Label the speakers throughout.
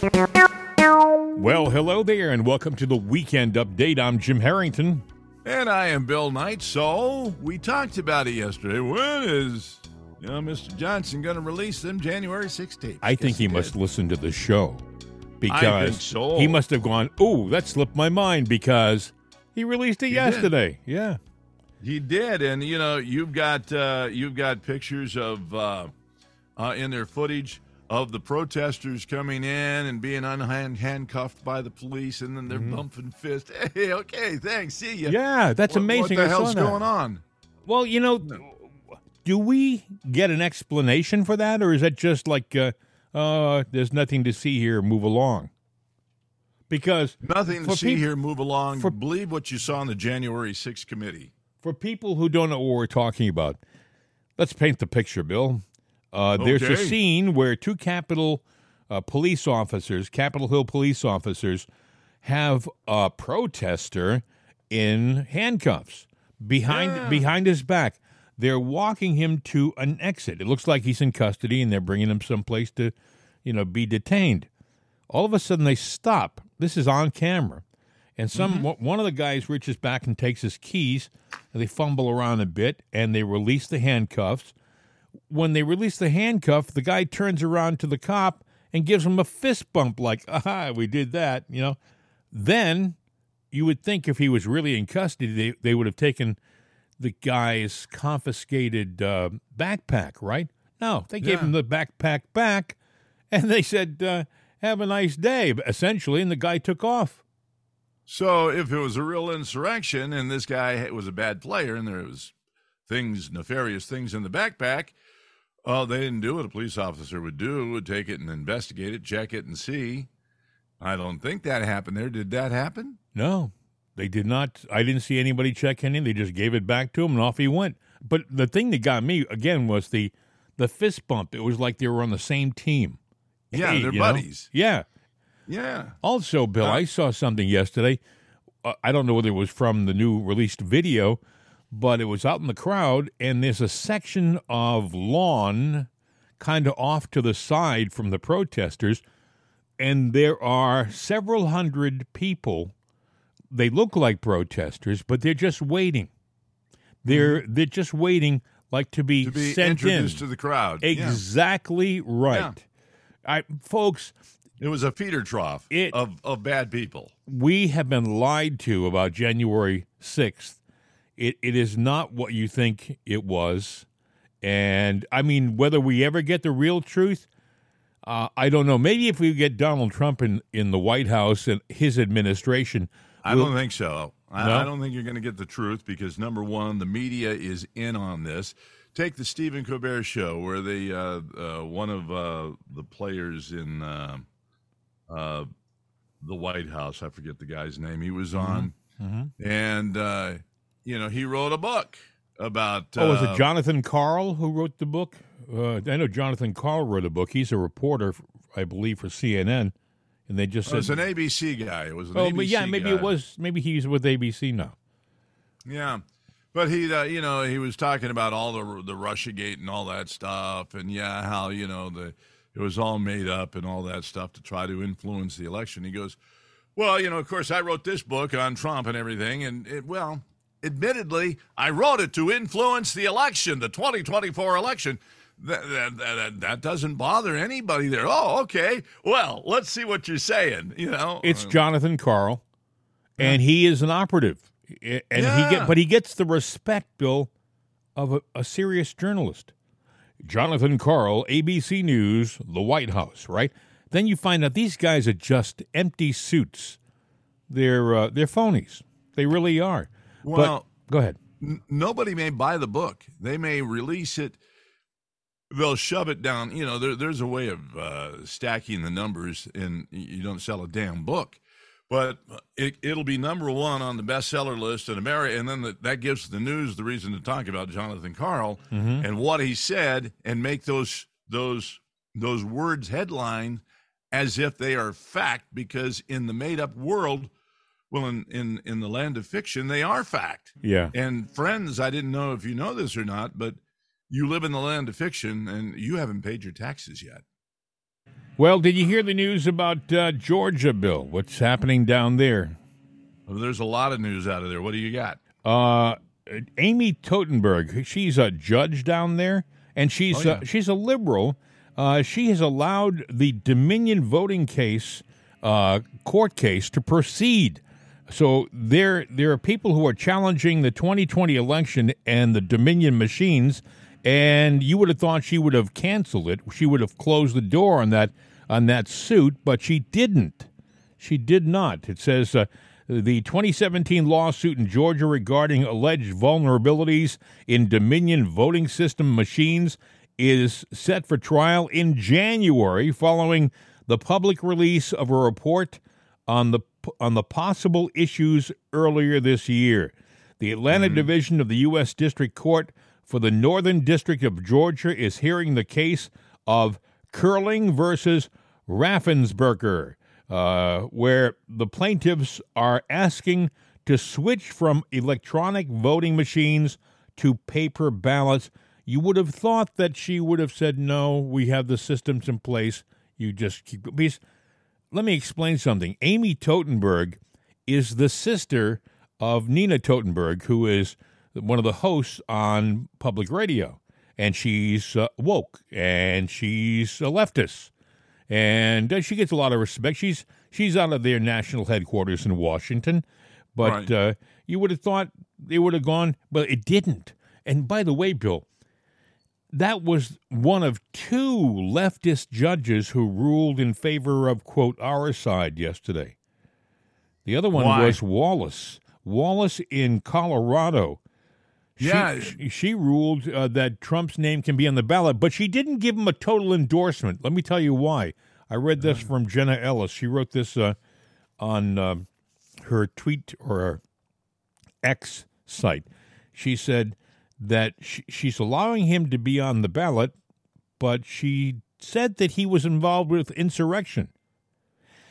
Speaker 1: Well, hello there, and welcome to the weekend update. I'm Jim Harrington.
Speaker 2: And I am Bill Knight. So we talked about it yesterday. When is you know Mr. Johnson going to release them January 16th?
Speaker 1: I think he,
Speaker 2: did.
Speaker 1: must listen to the show because
Speaker 2: so.
Speaker 1: he must have gone, "Oh, that slipped my mind," because he released it
Speaker 2: did.
Speaker 1: yesterday. Yeah,
Speaker 2: He did, and you know you've got uh, you've got pictures of uh, uh, in their footage of the protesters coming in and being unhand handcuffed by the police, and then they're bumping fists. Hey, okay, thanks, see you.
Speaker 1: Mm-hmm. yeah, that's
Speaker 2: What-
Speaker 1: amazing.
Speaker 2: What the
Speaker 1: saw
Speaker 2: hell's going on?
Speaker 1: Well, you know, do we get an explanation for that, or is that just like, uh, uh, there's nothing to see here, move along? Because
Speaker 2: Nothing to see
Speaker 1: peop-
Speaker 2: here. Move along.
Speaker 1: for-
Speaker 2: Believe what you saw in the January 6th committee.
Speaker 1: for people who don't know what we're talking about, let's paint the picture, Bill. Uh, There's a scene where two Capitol uh, police officers, Capitol Hill police officers, have a protester in handcuffs behind
Speaker 2: Yeah.
Speaker 1: behind his back. They're walking him to an exit. It looks like he's in custody, and they're bringing him someplace to, you know, be detained. All of a sudden, they stop. This is on camera. And some one- one of the guys reaches back and takes his keys, and they fumble around a bit, and they release the handcuffs. When they release the handcuff, the guy turns around to the cop and gives him a fist bump, like "Aha, we did that," you know. Then you would think if he was really in custody, they they would have taken the guy's confiscated uh, backpack, right? No, they gave
Speaker 2: Yeah.
Speaker 1: him the backpack back, and they said, uh, "Have a nice day," essentially, and the guy took off.
Speaker 2: So if it was a real insurrection and this guy was a bad player and there was things, nefarious things in the backpack, oh, they didn't do what a police officer would do, would take it and investigate it, check it and see. I don't think that happened there. Did that happen?
Speaker 1: No, they did not. I didn't see anybody check in. They just gave it back to him, and off he went. But the thing that got me again was the the fist bump. It was like they were on the same team.
Speaker 2: Yeah,
Speaker 1: Hey,
Speaker 2: they're
Speaker 1: you know?
Speaker 2: buddies.
Speaker 1: Yeah.
Speaker 2: Yeah.
Speaker 1: Also, Bill,
Speaker 2: Uh,
Speaker 1: I saw something yesterday. Uh, I don't know whether it was from the new released video, but it was out in the crowd, and there's a section of lawn kind of off to the side from the protesters, and there are several hundred people. They look like protesters, but they're just waiting. They're they're just waiting, like to be,
Speaker 2: Mm-hmm. To be
Speaker 1: sent
Speaker 2: introduced
Speaker 1: in.
Speaker 2: to the crowd. Yeah.
Speaker 1: Exactly right. I, folks,
Speaker 2: It was a feeder trough
Speaker 1: It-
Speaker 2: of, of bad people.
Speaker 1: we have been lied to about January 6th. It, it is not what you think it was. And I mean, whether we ever get the real truth, uh, I don't know. Maybe if we get Donald Trump in, in the White House and his administration,
Speaker 2: I
Speaker 1: we'll-
Speaker 2: don't think so. I,
Speaker 1: No?
Speaker 2: I don't think you're going to get the truth because number one, the media is in on this. Take the Stephen Colbert show, where they uh, uh, one of uh, the players in uh, uh, the White House, I forget the guy's name, he was on, and uh, you know he wrote a book about.
Speaker 1: oh, was
Speaker 2: uh,
Speaker 1: it Jonathan Karl who wrote the book? Uh, I know Jonathan Karl wrote a book. He's a reporter, I believe, for CNN. And they just
Speaker 2: It was an ABC guy. It was an
Speaker 1: oh,
Speaker 2: ABC
Speaker 1: yeah, maybe
Speaker 2: guy.
Speaker 1: it was, maybe he's with ABC now.
Speaker 2: Yeah. But he, uh, you know, he was talking about all the the RussiaGate and all that stuff, and yeah, how you know the it was all made up and all that stuff to try to influence the election. He goes, well, you know, of course, I wrote this book on Trump and everything, and it, well, admittedly, I wrote it to influence the election, the 2024 election. That, that, that, that doesn't bother anybody there. Oh, okay. Well, let's see what you're saying. You know,
Speaker 1: It's Jonathan Karl, and he is an operative, and he get, but he gets the respect, Bill, of a, a serious journalist. Jonathan Karl, ABC News, the White House, right? Then you find out these guys are just empty suits. They're uh, they're phonies. They really are.
Speaker 2: Well-
Speaker 1: but go ahead.
Speaker 2: n- nobody may buy the book. They may release it. They'll shove it down. You know, there, there's a way of uh, stacking the numbers, and you don't sell a damn book. But it, it'll be number one on the bestseller list in America, and then the, that gives the news the reason to talk about Jonathan Karl and what he said, and make those those those words headline as if they are fact. Because in the made up world, well, in in in the land of fiction, they are fact.
Speaker 1: Yeah.
Speaker 2: And friends, I didn't know if you know this or not, but you live in the land of fiction and you haven't paid your taxes yet.
Speaker 1: Well, did you hear the news about uh, Georgia, Bill? What's happening down there?
Speaker 2: Well, there's a lot of news out of there. What do you got?
Speaker 1: Uh, Amy Totenberg, she's a judge down there, and she's
Speaker 2: Oh, yeah.
Speaker 1: uh, she's a liberal. Uh, she has allowed the Dominion voting case, uh, court case, to proceed. So there there are people who are challenging the 2020 election and the Dominion machines, and you would have thought she would have canceled it. She would have closed the door on that on that suit, but she didn't. She did not. It says uh, the 2017 lawsuit in Georgia regarding alleged vulnerabilities in Dominion voting system machines is set for trial in January following the public release of a report on the on the possible issues earlier this year. The Atlanta Division of the U.S. District Court for the Northern District of Georgia is hearing the case of Curling versus Raffensperger, uh, where the plaintiffs are asking to switch from electronic voting machines to paper ballots. You would have thought that she would have said, no, we have the systems in place. You just keep. Because let me explain something. Amy Totenberg is the sister of Nina Totenberg, who is one of the hosts on public radio. And she's uh, woke and she's a leftist. And uh, she gets a lot of respect. She's she's out of their national headquarters in Washington. But
Speaker 2: Right.
Speaker 1: uh, you would have thought they would have gone, but it didn't. And by the way, Bill, that was one of two leftist judges who ruled in favor of, quote, our side yesterday. The other one
Speaker 2: Why?
Speaker 1: was Wallace. Wallace in Colorado. She,
Speaker 2: Yeah.
Speaker 1: she, she ruled uh, that Trump's name can be on the ballot, but she didn't give him a total endorsement. Let me tell you why. I read this from Jenna Ellis. She wrote this uh, on uh, her tweet or her X site. She said that she, she's allowing him to be on the ballot, but she said that he was involved with insurrection.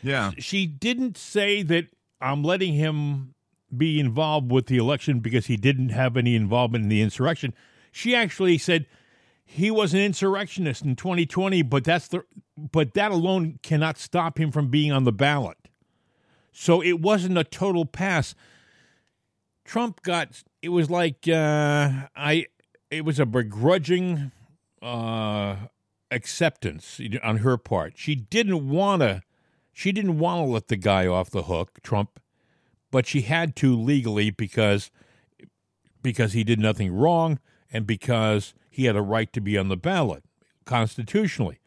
Speaker 2: Yeah.
Speaker 1: She didn't say that I'm letting him be involved with the election because he didn't have any involvement in the insurrection. She actually said he was an insurrectionist in 2020, but that's the but that alone cannot stop him from being on the ballot. So it wasn't a total pass. Trump got it was like uh, I it was a begrudging uh, acceptance on her part. She didn't want to she didn't want to let the guy off the hook, Trump, but she had to legally because because he did nothing wrong and because he had a right to be on the ballot constitutionally.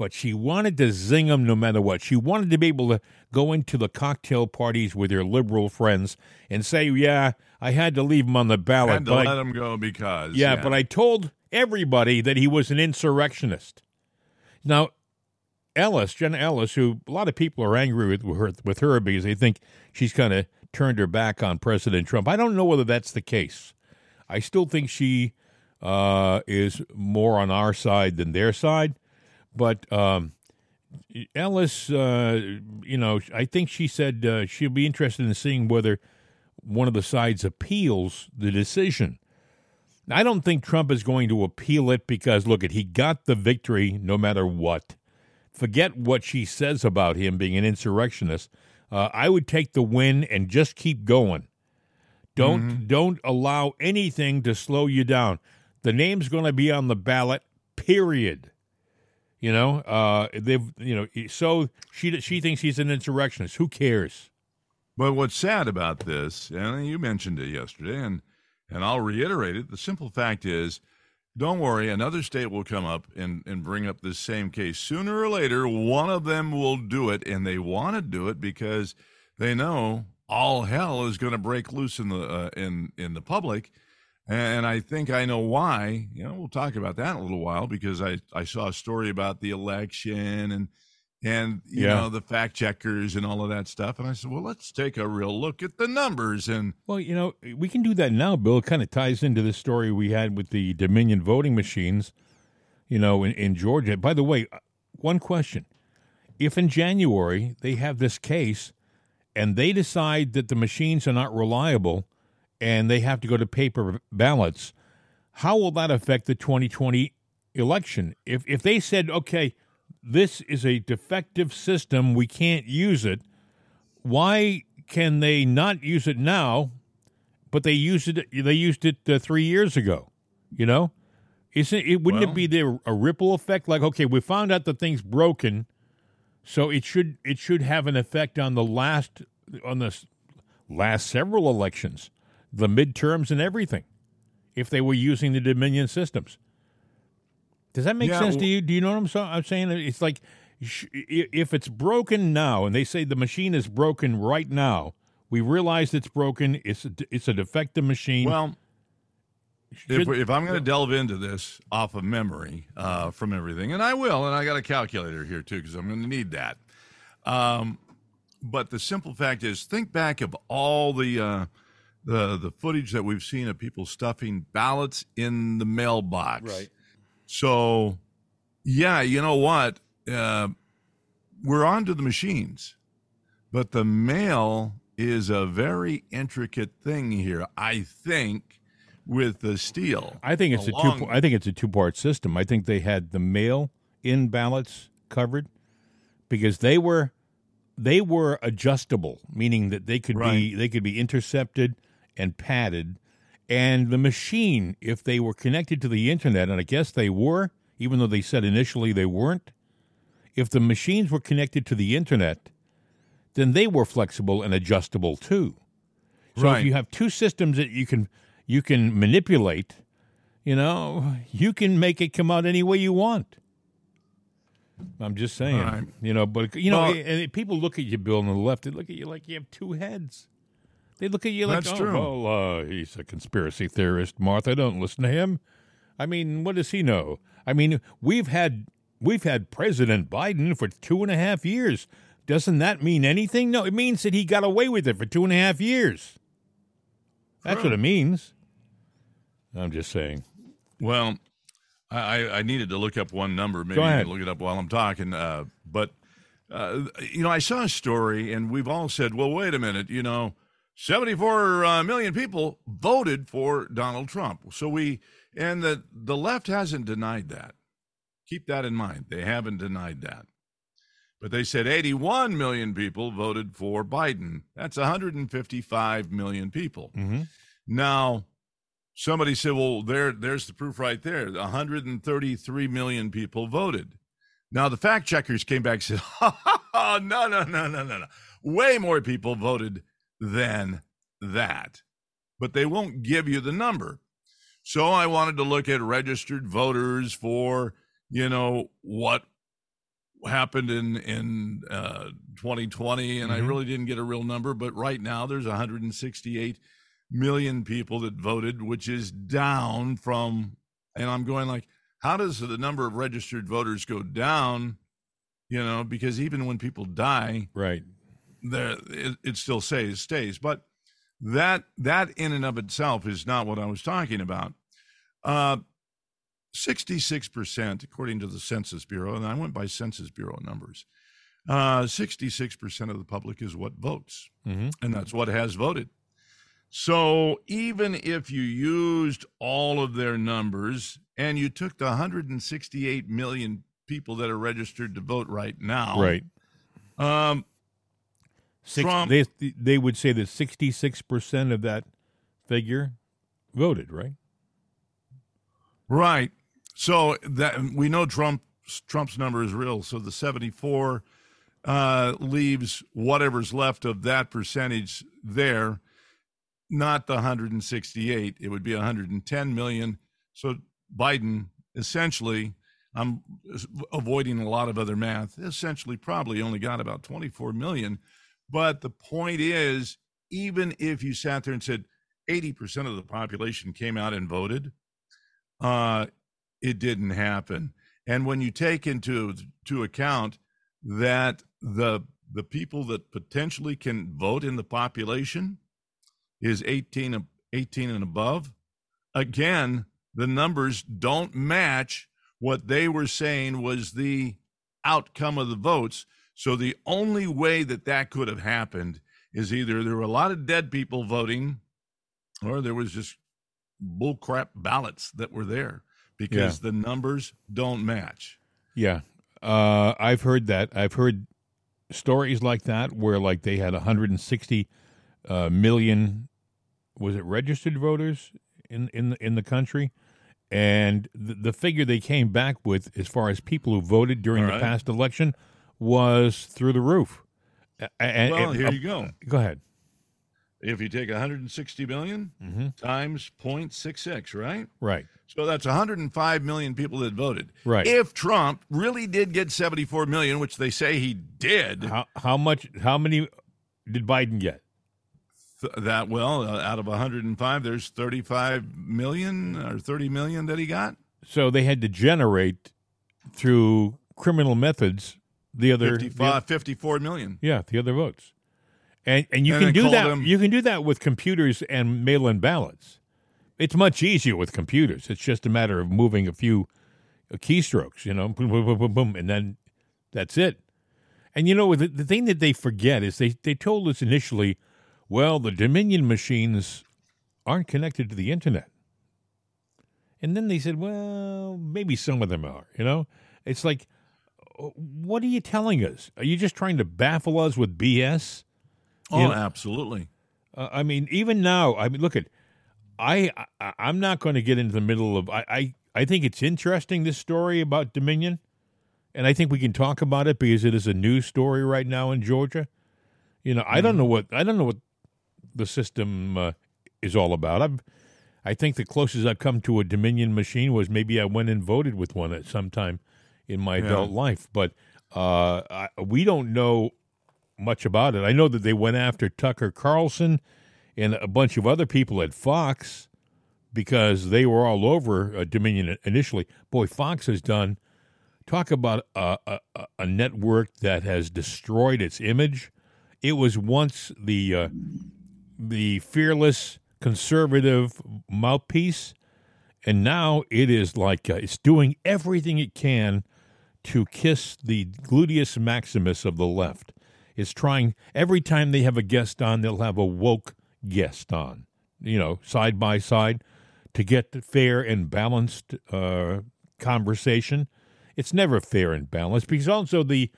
Speaker 1: But she wanted to zing him no matter what. She wanted to be able to go into the cocktail parties with her liberal friends and say, "Yeah, I had to leave him on the ballot."
Speaker 2: Had to
Speaker 1: but I-
Speaker 2: let him go because.
Speaker 1: yeah, but I told everybody that he was an insurrectionist. Now, Ellis, Jenna Ellis, who a lot of people are angry with her, with her because they think she's kind of turned her back on President Trump. I don't know whether that's the case. I still think she uh, is more on our side than their side, but um, Ellis, uh, you know, I think she said uh, she'll be interested in seeing whether one of the sides appeals the decision. I don't think Trump is going to appeal it because look at he got the victory no matter what. Forget what she says about him being an insurrectionist. Uh, I would take the win and just keep going. Don't don't allow anything to slow you down. The name's going to be on the ballot. Period. You know, uh, they've you know. So she she thinks he's an insurrectionist. Who cares?
Speaker 2: But what's sad about this, and you mentioned it yesterday, and and I'll reiterate it. The simple fact is, don't worry, another state will come up and, and bring up this same case. Sooner or later, one of them will do it, and they want to do it because they know all hell is going to break loose in the uh, in in the public. And I think I know why. You know, we'll talk about that in a little while because I, I saw a story about the election and and you
Speaker 1: Yeah.
Speaker 2: know the fact checkers and all of that stuff. And I said, well, let's take a real look at the numbers. And
Speaker 1: Well, you know, we can do that now, Bill. It kind of ties into the story we had with the Dominion voting machines, you know, in, in Georgia. By the way, uh, one question. If in January they have this case and they decide that the machines are not reliable and they have to go to paper ballots, how will that affect the 2020 election? If if they said, okay, this is a defective system. We can't use it. Why can they not use it now, but they used it? They used it uh, three years ago. You know, isn't it? Wouldn't
Speaker 2: Well-
Speaker 1: it be there a ripple effect? Like, okay, we found out the thing's broken, so it should it should have an effect on the last on the last several elections, the midterms, and everything. If they were using the Dominion systems. Does that make
Speaker 2: Yeah,
Speaker 1: sense
Speaker 2: w-
Speaker 1: to you? Do you know what I'm, so, I'm saying? It's like sh- if it's broken now, and they say the machine is broken right now, we realize it's broken. It's a, it's a defective machine.
Speaker 2: Well,
Speaker 1: Should-
Speaker 2: if, if I'm going to delve into this off of memory uh, from everything, and I will, and I got a calculator here too because I'm going to need that. Um, but the simple fact is, think back of all the uh, the the footage that we've seen of people stuffing ballots in the mailbox. Right. So, yeah, you know what? Uh, we're on to the machines, but the mail is a very intricate thing here. I think with the steel.
Speaker 1: I think it's a
Speaker 2: along-
Speaker 1: two. I think it's a two part system. I think they had the mail in ballots covered because they were they were adjustable, meaning that they could be they could be intercepted and padded, and the machine, if they were connected to the internet, and I guess they were, even though they said initially they weren't, if the machines were connected to the internet, then they were flexible and adjustable too. So
Speaker 2: Right.
Speaker 1: if you have two systems that you can you can manipulate, you know, you can make it come out any way you want. I'm just saying,
Speaker 2: right.
Speaker 1: you know, but you know,
Speaker 2: Well-
Speaker 1: and people look at you, Bill, on the left. They look at you like you have two heads. They look at you like,
Speaker 2: That's
Speaker 1: oh,
Speaker 2: true.
Speaker 1: well, uh, he's a conspiracy theorist, Martha. Don't listen to him. I mean, what does he know? I mean, we've had we've had President Biden for two and a half years. Doesn't that mean anything? No, it means that he got away with it for two and a half years. That's
Speaker 2: True.
Speaker 1: what it means. I'm just saying.
Speaker 2: Well, I, I- needed to look up one number. Maybe
Speaker 1: Go
Speaker 2: you
Speaker 1: ahead.
Speaker 2: can look it up while I'm talking. Uh, but uh, you know, I saw a story, and we've all said, "Well, wait a minute." You know, 74 uh, million people voted for Donald Trump. So we and the the left hasn't denied that. Keep that in mind. They haven't denied that. But they said 81 million people voted for Biden. That's 155 million people.
Speaker 1: Mm-hmm.
Speaker 2: Now, somebody said, "Well, there, there's the proof right there. 133 million people voted." Now, the fact checkers came back and said, "No, no, no, no, no, no. Way more people voted than that, but they won't give you the number." So I wanted to look at registered voters for, you know, what happened in in uh, 2020, and I
Speaker 1: Mhm.
Speaker 2: really didn't get a real number. But right now, there's 168 million people that voted, which is down from. And I'm going like, how does the number of registered voters go down? You know, because even when people die,
Speaker 1: Right.
Speaker 2: There it, it still stays stays. But that that in and of itself is not what I was talking about. Uh, 66%, according to the Census Bureau, and I went by Census Bureau numbers, uh, 66% of the public is what votes,
Speaker 1: Mm-hmm.
Speaker 2: and that's what has voted. So even if you used all of their numbers and you took the 168 million people that are registered to vote right now,
Speaker 1: Right.
Speaker 2: Um,
Speaker 1: Six,
Speaker 2: Trump-
Speaker 1: they they would say that sixty six percent of that figure voted. Right.
Speaker 2: Right. So that we know Trump Trump's number is real. So the 74 uh, leaves whatever's left of that percentage there, not the 168. It would be 110 million. So Biden essentially, I'm avoiding a lot of other math. Essentially, probably only got about 24 million. But the point is, even if you sat there and said 80% of the population came out and voted, uh, it didn't happen. And when you take into to account that the the people that potentially can vote in the population is 18, 18 and above, again, the numbers don't match what they were saying was the outcome of the votes. So the only way that that could have happened is either there were a lot of dead people voting or there was just bullcrap ballots that were there because the numbers don't match.
Speaker 1: Yeah. Uh, I've heard that. I've heard stories like that where like they had 160 uh, million was it registered voters in in the, in the country and the, the figure they came back with as far as people who voted during the past election was through the roof. A- a-
Speaker 2: Well,
Speaker 1: and-
Speaker 2: here
Speaker 1: uh,
Speaker 2: you go.
Speaker 1: Go ahead.
Speaker 2: If you take 160 million
Speaker 1: hmm
Speaker 2: times 0.66, right?
Speaker 1: Right.
Speaker 2: So that's 105 million people that voted.
Speaker 1: Right.
Speaker 2: If Trump really did get 74 million, which they say he did,
Speaker 1: How how much? How many did Biden get?
Speaker 2: th- that well, uh, out of 105, there's 35 million or 30 million that he got.
Speaker 1: So they had to generate through criminal methods the other
Speaker 2: 55, 54 million.
Speaker 1: Yeah, the other votes. And and you
Speaker 2: And
Speaker 1: can do that
Speaker 2: them-
Speaker 1: you can do that with computers and mail-in ballots. It's much easier with computers. It's just a matter of moving a few uh, keystrokes, you know, boom, boom, boom, boom, boom, and then that's it. And you know, the, the thing that they forget is they, they told us initially, well, the Dominion machines aren't connected to the internet. And then they said, well, maybe some of them are, you know? It's like, what are you telling us? Are you just trying to baffle us with BS?
Speaker 2: Oh,
Speaker 1: You know-
Speaker 2: absolutely.
Speaker 1: Uh, I mean, even now, I mean, look at, I, I I'm not going to get into the middle of. I, I I think it's interesting this story about Dominion, and I think we can talk about it because it is a news story right now in Georgia. You know, I don't know what I don't know what the system uh, is all about. I've, I think the closest I've come to a Dominion machine was maybe I went and voted with one at some time in my
Speaker 2: Yeah.
Speaker 1: adult life, but uh, I, we don't know much about it. I know that they went after Tucker Carlson and a bunch of other people at Fox because they were all over uh, Dominion initially. Boy, Fox has done talk about a, a, a- network that has destroyed its image. It was once the uh, the fearless conservative mouthpiece, and now it is like uh, it's doing everything it can to kiss the gluteus maximus of the left. It's trying every time they have a guest on, they'll have a woke guest on, you know, side by side to get fair and balanced uh, conversation. It's never fair and balanced because also the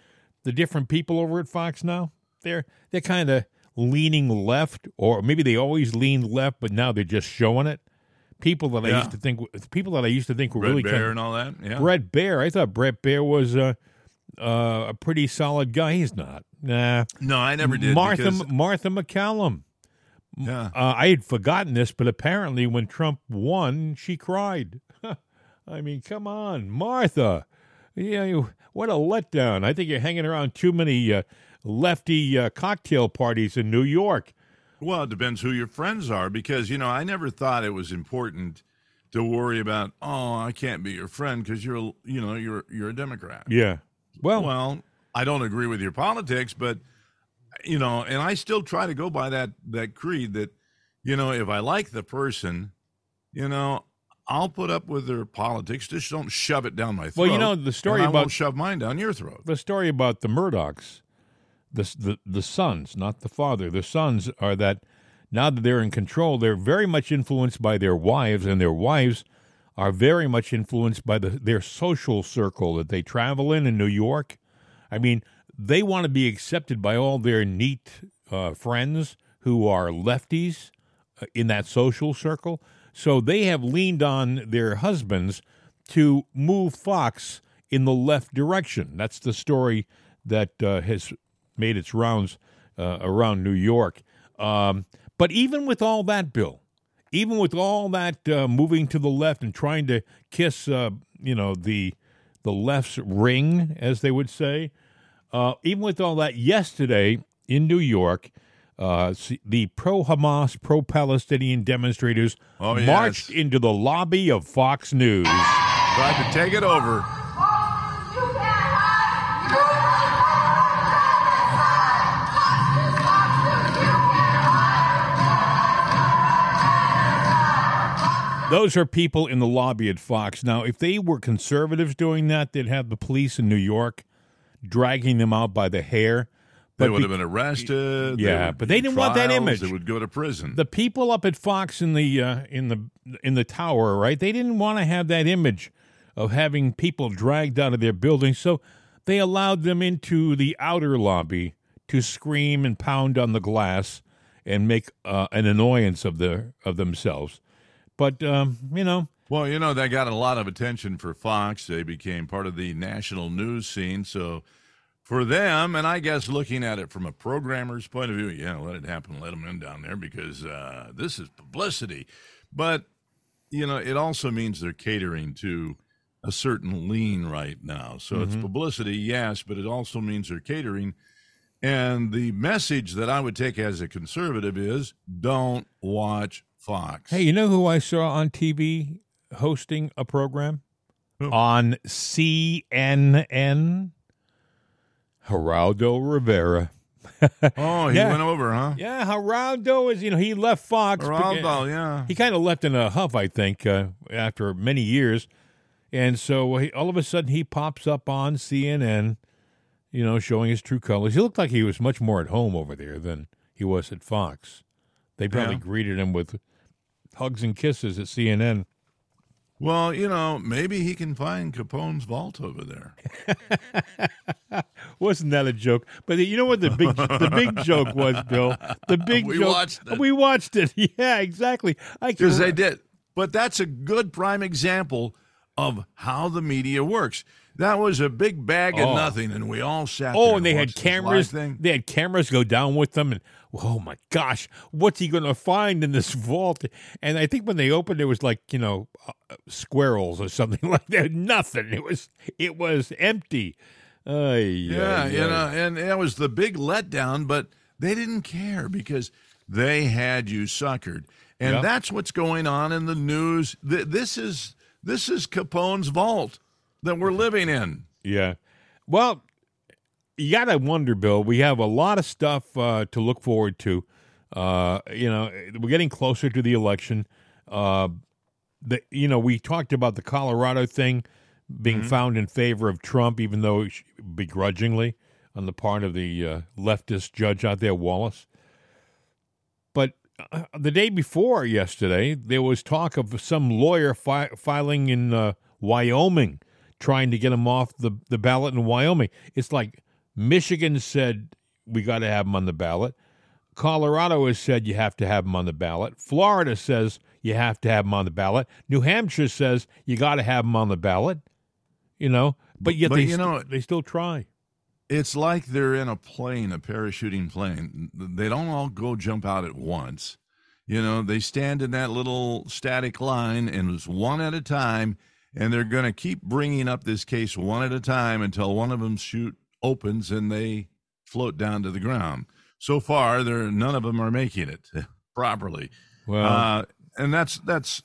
Speaker 1: the different people over at Fox now they're they're kind of leaning left, or maybe they always leaned left, but now they're just showing it. People that I used to think people that I used to think were
Speaker 2: Red
Speaker 1: really
Speaker 2: Bear
Speaker 1: kind
Speaker 2: and all that. Yeah.
Speaker 1: Bret Baier. I thought Bret Baier was uh, uh, a pretty solid guy. He's not. Nah.
Speaker 2: No, I never did.
Speaker 1: Martha
Speaker 2: because-
Speaker 1: Martha MacCallum.
Speaker 2: yeah.
Speaker 1: Uh, I had forgotten this, but apparently when Trump won, she cried. I mean, come on, Martha. Yeah, you, what a letdown. I think you're hanging around too many uh, lefty uh, cocktail parties in New York.
Speaker 2: Well, it depends who your friends are because, you know, I never thought it was important to worry about, oh, I can't be your friend because you're, you know, you're you're a Democrat.
Speaker 1: Yeah. Well,
Speaker 2: Well, I don't agree with your politics, but you know, and I still try to go by that that creed that, you know, if I like the person, you know, I'll put up with their politics. Just don't shove it down my throat.
Speaker 1: Well, you know, the story about-
Speaker 2: won't shove mine down your throat.
Speaker 1: the story about the Murdochs, the, the the sons, not the father. The sons are that now that they're in control, they're very much influenced by their wives, and their wives are very much influenced by the, their social circle that they travel in in New York. I mean, they want to be accepted by all their neat uh, friends who are lefties uh, in that social circle. So they have leaned on their husbands to move Fox in the left direction. That's the story that uh, has made its rounds uh, around New York. Um, but even with all that, Bill, even with all that uh, moving to the left and trying to kiss, uh, you know, the the left's ring, as they would say, uh, even with all that, yesterday in New York, uh, the pro Hamas, pro Palestinian demonstrators
Speaker 2: Oh, yes.
Speaker 1: marched into the lobby of Fox News.
Speaker 2: Tried to take it over.
Speaker 1: Those are people in the lobby at Fox. Now, if they were conservatives doing that, they'd have the police in New York dragging them out by the hair.
Speaker 2: They would have been arrested.
Speaker 1: Yeah,
Speaker 2: would
Speaker 1: but they didn't want that image.
Speaker 2: They would go to prison.
Speaker 1: the people up at Fox in the uh, in the in the tower, right? They didn't want to have that image of having people dragged out of their building, So they allowed them into the outer lobby to scream and pound on the glass and make uh, an annoyance of the of themselves. But um, you know,
Speaker 2: Well, you know, they got a lot of attention for Fox. They became part of the national news scene. So for them, and I guess looking at it from a programmer's point of view, yeah, let it happen, let them in down there because uh, this is publicity. But, you know, it also means they're catering to a certain lean right now. So it's publicity, yes, but it also means they're catering. And the message that I would take as a conservative is don't watch Fox.
Speaker 1: hey, you know who I saw on TV hosting a program
Speaker 2: Who?
Speaker 1: on CNN? Geraldo Rivera.
Speaker 2: oh, he
Speaker 1: Yeah.
Speaker 2: went over, huh?
Speaker 1: Yeah, Geraldo is you know he left Fox.
Speaker 2: Geraldo, yeah.
Speaker 1: He kind of left in a huff, I think, uh, after many years. And so he, all of a sudden he pops up on CNN, you know, showing his true colors. He looked like he was much more at home over there than he was at Fox. They probably
Speaker 2: Yeah.
Speaker 1: greeted him with hugs and kisses at CNN.
Speaker 2: Well, you know, maybe he can find Capone's vault over there.
Speaker 1: Wasn't that a joke? But you know what the big the big joke was, Bill? The big
Speaker 2: We
Speaker 1: joke.
Speaker 2: watched it.
Speaker 1: We watched it. Yeah, exactly.
Speaker 2: Because they did. But that's a good prime example of how the media works. That was a big bag of
Speaker 1: Oh.
Speaker 2: nothing, and we all sat
Speaker 1: Oh,
Speaker 2: there
Speaker 1: and they had
Speaker 2: watched this live
Speaker 1: cameras. They had cameras go down with them, and oh my gosh, what's he going to find in this vault? And I think when they opened, it was like you know, uh, squirrels or something like that. Nothing. It was it was empty. Uh,
Speaker 2: Yeah, you know, and that was the big letdown, but they didn't care because they had you suckered. And
Speaker 1: Yeah.
Speaker 2: that's what's going on in the news. This is this is Capone's vault that we're living in.
Speaker 1: Yeah. Well, you got to wonder, Bill. We have a lot of stuff uh, to look forward to. Uh, you know, we're getting closer to the election. Uh, the you know we talked about the Colorado thing being found in favor of Trump, even though begrudgingly on the part of the uh, leftist judge out there, Wallace. But uh, the day before yesterday, there was talk of some lawyer fi- filing in uh, Wyoming trying to get him off the, the ballot in Wyoming. It's like Michigan said we got to have him on the ballot. Colorado has said you have to have him on the ballot. Florida says you have to have him on the ballot. New Hampshire says you got to have him on the ballot. You know, but yet
Speaker 2: But
Speaker 1: they
Speaker 2: you
Speaker 1: st-
Speaker 2: know-
Speaker 1: they still try.
Speaker 2: It's like they're in a plane, a parachuting plane. They don't all go jump out at once. You know, they stand in that little static line and it's one at a time, and they're going to keep bringing up this case one at a time until one of them shoot opens and they float down to the ground. So far, there none of them are making it properly.
Speaker 1: Well,
Speaker 2: Uh, and that's that's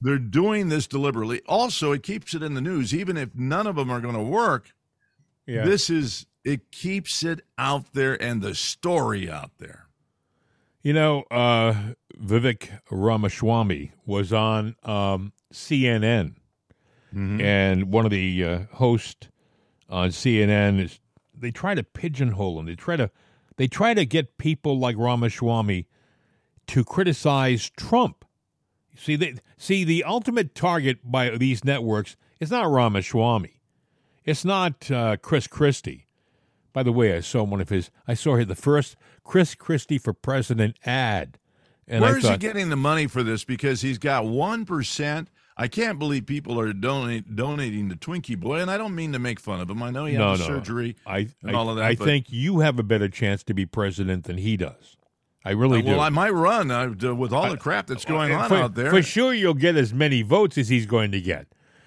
Speaker 2: they're doing this deliberately. Also, it keeps it in the news, even if none of them are going to work.
Speaker 1: yeah.
Speaker 2: This is it keeps it out there and the story out there.
Speaker 1: You know, uh, Vivek Ramaswamy was on um, CNN, and one of the uh, hosts on CNN is they try to pigeonhole him. They try to they try to get people like Ramaswamy to criticize Trump. See, they, see the ultimate target by these networks is not Ramaswamy. It's not uh, Chris Christie. By the way, I saw one of his. I saw the first Chris Christie for president ad, and
Speaker 2: Where
Speaker 1: I
Speaker 2: is he getting the money for this? Because he's got one percent. I can't believe people are donate, donating to Twinkie Boy, and I don't mean to make fun of him. I know he had
Speaker 1: no,
Speaker 2: the
Speaker 1: no,
Speaker 2: surgery.
Speaker 1: I,
Speaker 2: and
Speaker 1: I,
Speaker 2: all of that,
Speaker 1: I think you have a better chance to be president than he does. I really do.
Speaker 2: well, I might run uh, with all the crap that's going on
Speaker 1: for,
Speaker 2: out there.
Speaker 1: For sure, you'll get as many votes as he's going to get.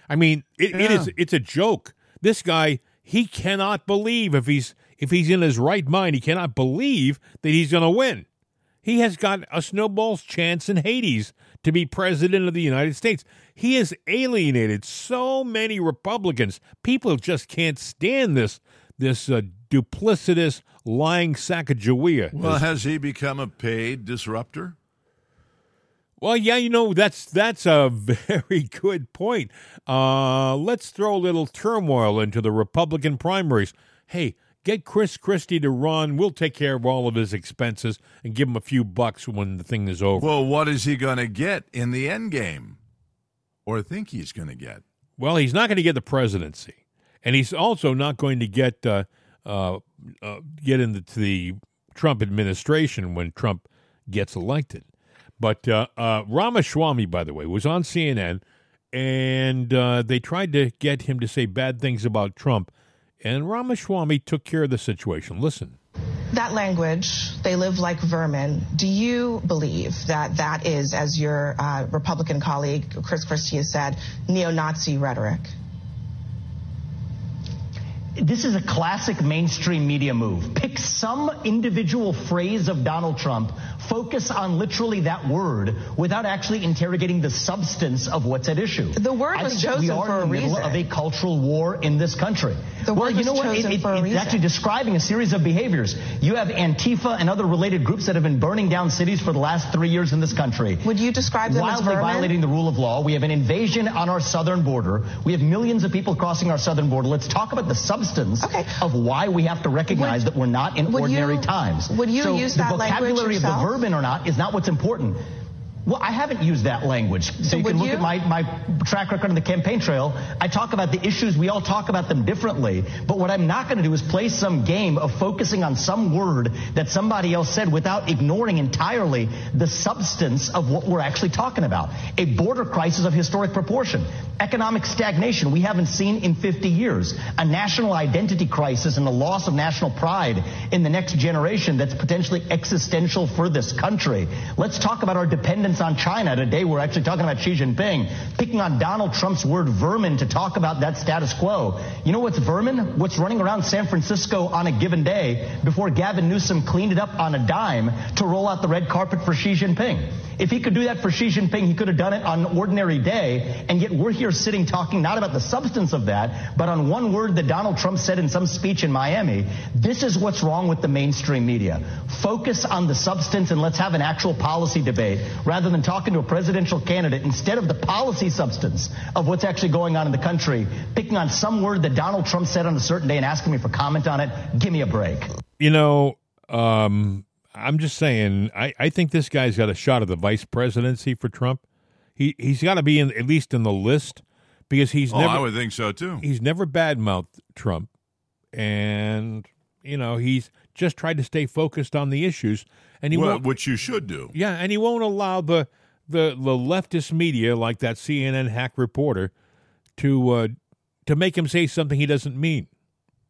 Speaker 1: I mean, it, it is it's a joke. This guy, he cannot believe if he's if he's in his right mind, he cannot believe that he's going to win. He has got a snowball's chance in Hades to be president of the United States. He has alienated so many Republicans. People just can't stand this this uh, duplicitous, lying Sacagawea.
Speaker 2: well, has he become a paid disruptor?
Speaker 1: Well, yeah, you know that's that's a very good point. Uh, let's throw a little turmoil into the Republican primaries. Hey, get Chris Christie to run. We'll take care of all of his expenses and give him a few bucks when the thing is over.
Speaker 2: Well, what is he going to get in the end game, or think he's going to get?
Speaker 1: Well, he's not going to get the presidency, and he's also not going to get uh, uh, uh, get into the Trump administration when Trump gets elected. But uh, uh, Ramaswamy, by the way, was on CNN, and uh, they tried to get him to say bad things about Trump, and Ramaswamy took care of the situation. Listen.
Speaker 3: That language, they live like vermin. Do you believe that that is, as your uh, Republican colleague Chris Christie has said, neo-Nazi rhetoric?
Speaker 4: This is a classic mainstream media move. Pick some individual phrase of Donald Trump, focus on literally that word without actually interrogating the substance of what's at issue.
Speaker 3: The word
Speaker 4: I
Speaker 3: was chosen
Speaker 4: we are
Speaker 3: for
Speaker 4: in the middle
Speaker 3: reason.
Speaker 4: of a cultural war in this country.
Speaker 3: The
Speaker 4: well,
Speaker 3: word
Speaker 4: you know what? It-
Speaker 3: a
Speaker 4: it's actually describing a series of behaviors. You have Antifa and other related groups that have been burning down cities for the last three years in this country.
Speaker 3: Would you describe them as
Speaker 4: wildly
Speaker 3: vermin?
Speaker 4: violating the rule of law. We have an invasion on our southern border. We have millions of people crossing our southern border. Let's talk about the substance
Speaker 3: Okay.
Speaker 4: of why we have to recognize
Speaker 3: Would-
Speaker 4: that we're not in ordinary
Speaker 3: you-
Speaker 4: times.
Speaker 3: would you
Speaker 4: so
Speaker 3: use that language
Speaker 4: vocabulary of the
Speaker 3: yourself?
Speaker 4: Vermin or not is not what's important. Well, I haven't used that language. So,
Speaker 3: So
Speaker 4: you can look
Speaker 3: you?
Speaker 4: at my, my track record on the campaign trail. I talk about the issues. We all talk about them differently. But what I'm not going to do is play some game of focusing on some word that somebody else said without ignoring entirely the substance of what we're actually talking about. A border crisis of historic proportion. Economic stagnation we haven't seen in 50 years. A national identity crisis and the loss of national pride in the next generation that's potentially existential for this country. Let's talk about our dependence on China. Today we're actually talking about Xi Jinping, picking on Donald Trump's word vermin to talk about that status quo. You know what's vermin? What's running around San Francisco on a given day before Gavin Newsom cleaned it up on a dime to roll out the red carpet for Xi Jinping. If he could do that for Xi Jinping, he could have done it on an ordinary day. And yet we're here sitting talking not about the substance of that, but on one word that Donald Trump said in some speech in Miami. This is what's wrong with the mainstream media. Focus on the substance and let's have an actual policy debate rather than talking to a presidential candidate instead of the policy substance of what's actually going on in the country, picking on some word that Donald Trump said on a certain day and asking me for comment on it. Give me a break.
Speaker 1: You know, um, I'm just saying. I, I think this guy's got a shot at the vice presidency for Trump. He he's got to be in at least in the list because he's
Speaker 2: Oh,
Speaker 1: never
Speaker 2: I would think so too.
Speaker 1: he's never badmouthed Trump, and you know he's just tried to stay focused on the issues, and he
Speaker 2: Well,
Speaker 1: won't.
Speaker 2: which you should do.
Speaker 1: Yeah, and he won't allow the the the leftist media like that CNN hack reporter to uh, to make him say something he doesn't mean.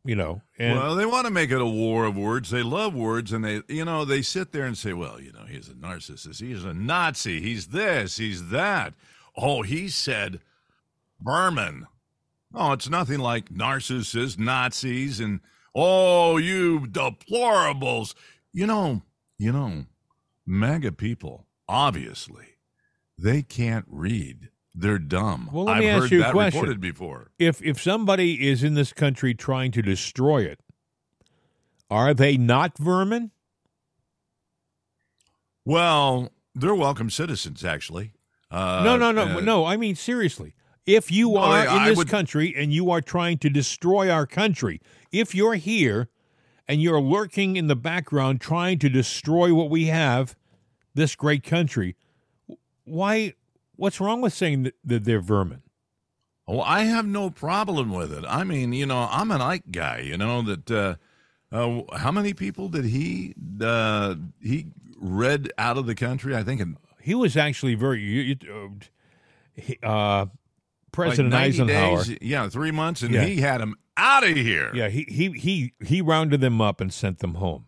Speaker 1: You know, and
Speaker 2: well, they want to make it a war of words. They love words, and they, you know, they sit there and say, "Well, you know, he's a narcissist. He's a Nazi. He's this. He's that." Oh, he said, "Berman." Oh, it's nothing like narcissists, Nazis, and oh, you deplorables. You know, you know, MAGA people obviously they can't read. They're dumb.
Speaker 1: Well, let
Speaker 2: I've
Speaker 1: me ask
Speaker 2: heard
Speaker 1: you a
Speaker 2: that
Speaker 1: question.
Speaker 2: reported before.
Speaker 1: if if somebody is in this country trying to destroy it, are they not vermin?
Speaker 2: Well, they're welcome citizens, actually. Uh,
Speaker 1: no, no, no,
Speaker 2: uh,
Speaker 1: no. I mean seriously. If you are
Speaker 2: I-
Speaker 1: in
Speaker 2: I
Speaker 1: this
Speaker 2: would-
Speaker 1: country and you are trying to destroy our country, if you're here and you're lurking in the background trying to destroy what we have, this great country, why? What's wrong with saying that, that they're vermin?
Speaker 2: Oh, I have no problem with it. I mean, you know, I'm an Ike guy. You know that. Uh, uh, how many people did he uh, he read out of the country? I think in
Speaker 1: He was actually very. uh, uh, President
Speaker 2: like 90
Speaker 1: Eisenhower.
Speaker 2: Days, yeah, three months, and
Speaker 1: Yeah.
Speaker 2: he had them out of here.
Speaker 1: Yeah, he he he he rounded them up and sent them home,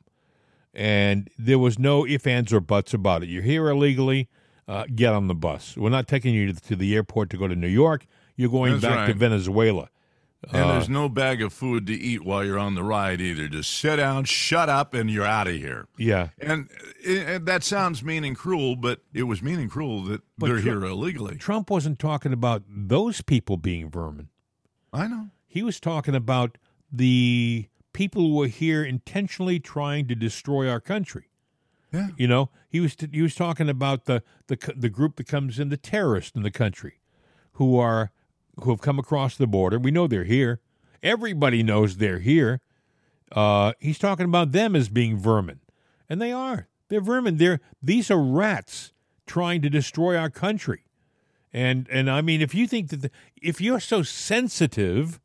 Speaker 1: and there was no ifs, ands, or buts about it. You're here illegally, uh, get on the bus. We're not taking you to the airport to go to New York. You're going
Speaker 2: That's
Speaker 1: back to. Venezuela.
Speaker 2: And
Speaker 1: Uh,
Speaker 2: there's no bag of food to eat while you're on the ride either. Just sit down, shut up, and you're out of here.
Speaker 1: Yeah,
Speaker 2: And, and that sounds mean and cruel, but it was mean and cruel that
Speaker 1: But
Speaker 2: they're
Speaker 1: Tru-
Speaker 2: here illegally.
Speaker 1: Trump wasn't talking about those people being vermin.
Speaker 2: I know.
Speaker 1: He was talking about the people who were here intentionally trying to destroy our country.
Speaker 2: Yeah.
Speaker 1: You know, he was he was talking about the the the group that comes in the terrorists in the country, who are who have come across the border. We know they're here. Everybody knows they're here. Uh, he's talking about them as being vermin, and they are. They're vermin. They're these are rats trying to destroy our country. And and I mean, if you think that the, if you're so sensitive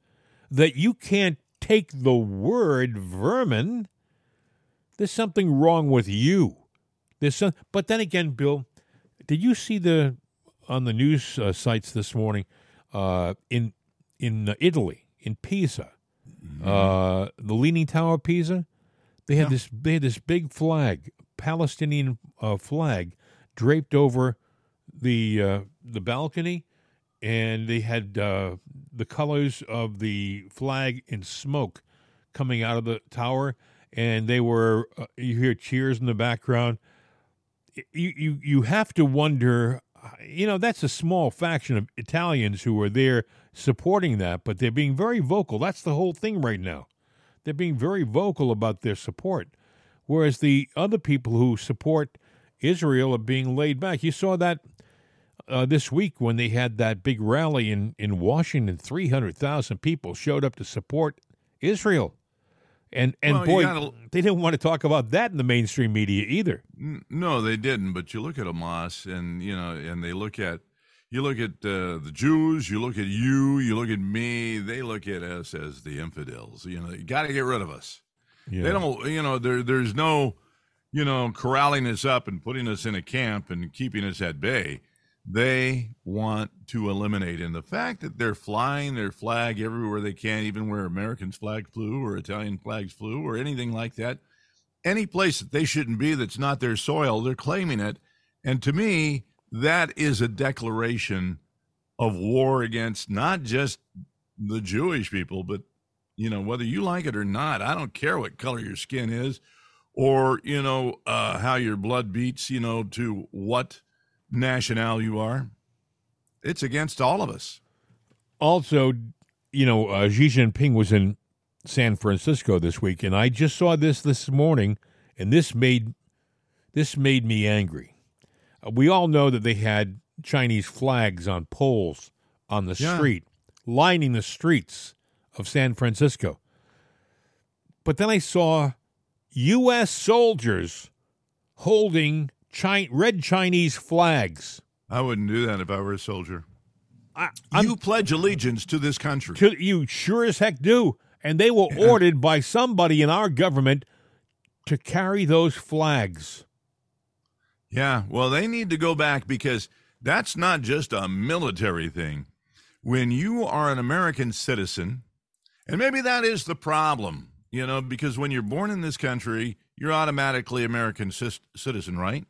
Speaker 1: that you can't take the word vermin. There's something wrong with you. There's some, but then again, Bill, did you see the on the news uh, sites this morning uh, in in Italy in Pisa, uh, the Leaning Tower of Pisa? They had
Speaker 2: Yeah.
Speaker 1: this they had this big flag, Palestinian uh, flag, draped over the uh, the balcony, and they had uh, the colors of the flag in smoke coming out of the tower, and they were uh, you hear cheers in the background. You you you have to wonder. You know that's a small faction of Italians who are there supporting that, but they're being very vocal. That's the whole thing right now. They're being very vocal about their support, whereas the other people who support Israel are being laid back. You saw that uh, this week when they had that big rally in, in Washington, 300,000 people showed up to support Israel. And and
Speaker 2: Well,
Speaker 1: boy,
Speaker 2: gotta-
Speaker 1: they didn't want to talk about that in the mainstream media either.
Speaker 2: N- No, they didn't. But you look at Hamas, and you know, and they look at you look at uh, the Jews, you look at you, you look at me. They look at us as the infidels. You know, you got to get rid of us.
Speaker 1: Yeah.
Speaker 2: They don't. You know, there there's no, you know, corralling us up and putting us in a camp and keeping us at bay. They want to eliminate. And the fact that they're flying their flag everywhere they can, even where Americans' flag flew or Italian flags flew or anything like that, any place that they shouldn't be that's not their soil, they're claiming it. And to me, that is a declaration of war against not just the Jewish people, but you know whether you like it or not. I don't care what color your skin is, or you know uh, how your blood beats. You know to what national you are. It's against all of us.
Speaker 1: also, you know, uh, Xi Jinping was in San Francisco this week, and I just saw this this morning, and this made this made me angry. Uh, we all know that they had Chinese flags on poles on the
Speaker 2: Yeah.
Speaker 1: street, lining the streets of San Francisco. But then I saw U.S. soldiers holding chi- red Chinese flags.
Speaker 2: I wouldn't do that if I were a soldier.
Speaker 1: I,
Speaker 2: you pledge allegiance to this country.
Speaker 1: To, you sure as heck do. And they were ordered by somebody in our government to carry those flags.
Speaker 2: Yeah, well, they need to go back because that's not just a military thing. When you are an American citizen, and maybe that is the problem, you know, because when you're born in this country, you're automatically American citizen, right?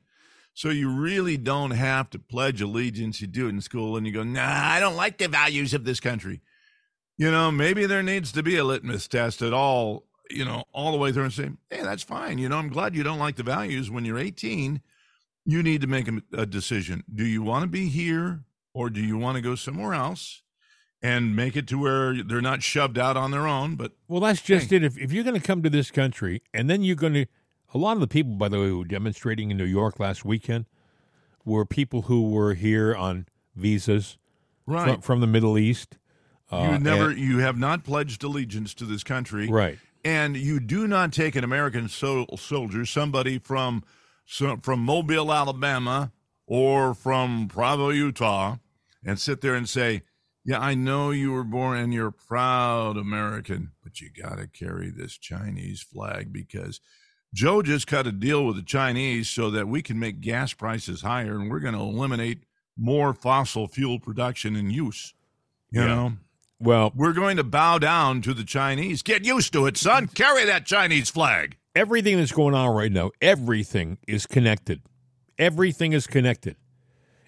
Speaker 2: So you really don't have to pledge allegiance. You do it in school and you go, nah, I don't like the values of this country. You know, maybe there needs to be a litmus test at all, you know, all the way through and say, hey, that's fine. You know, I'm glad you don't like the values. When you're 18, you need to make a, a decision. Do you want to be here or do you want to go somewhere else and make it to where they're not shoved out on their own? But
Speaker 1: Well, that's just it. If, if you're going to come to this country and then you're going to, a lot of the people, by the way, who were demonstrating in New York last weekend were people who were here on visas
Speaker 2: right,
Speaker 1: from, from the Middle East. Uh,
Speaker 2: you never,
Speaker 1: and-
Speaker 2: you have not pledged allegiance to this country,
Speaker 1: right.
Speaker 2: and you do not take an American so- soldier, somebody from so, from Mobile, Alabama, or from Provo, Utah, and sit there and say, "Yeah, I know you were born and you're proud American, but you got to carry this Chinese flag because." Joe just cut a deal with the Chinese so that we can make gas prices higher and we're going to eliminate more fossil fuel production and use. You
Speaker 1: Yeah.
Speaker 2: know,
Speaker 1: Well,
Speaker 2: we're going to bow down to the Chinese. Get used to it, son. Mm. Carry that Chinese flag.
Speaker 1: everything that's going on right now, everything is connected. Everything is connected.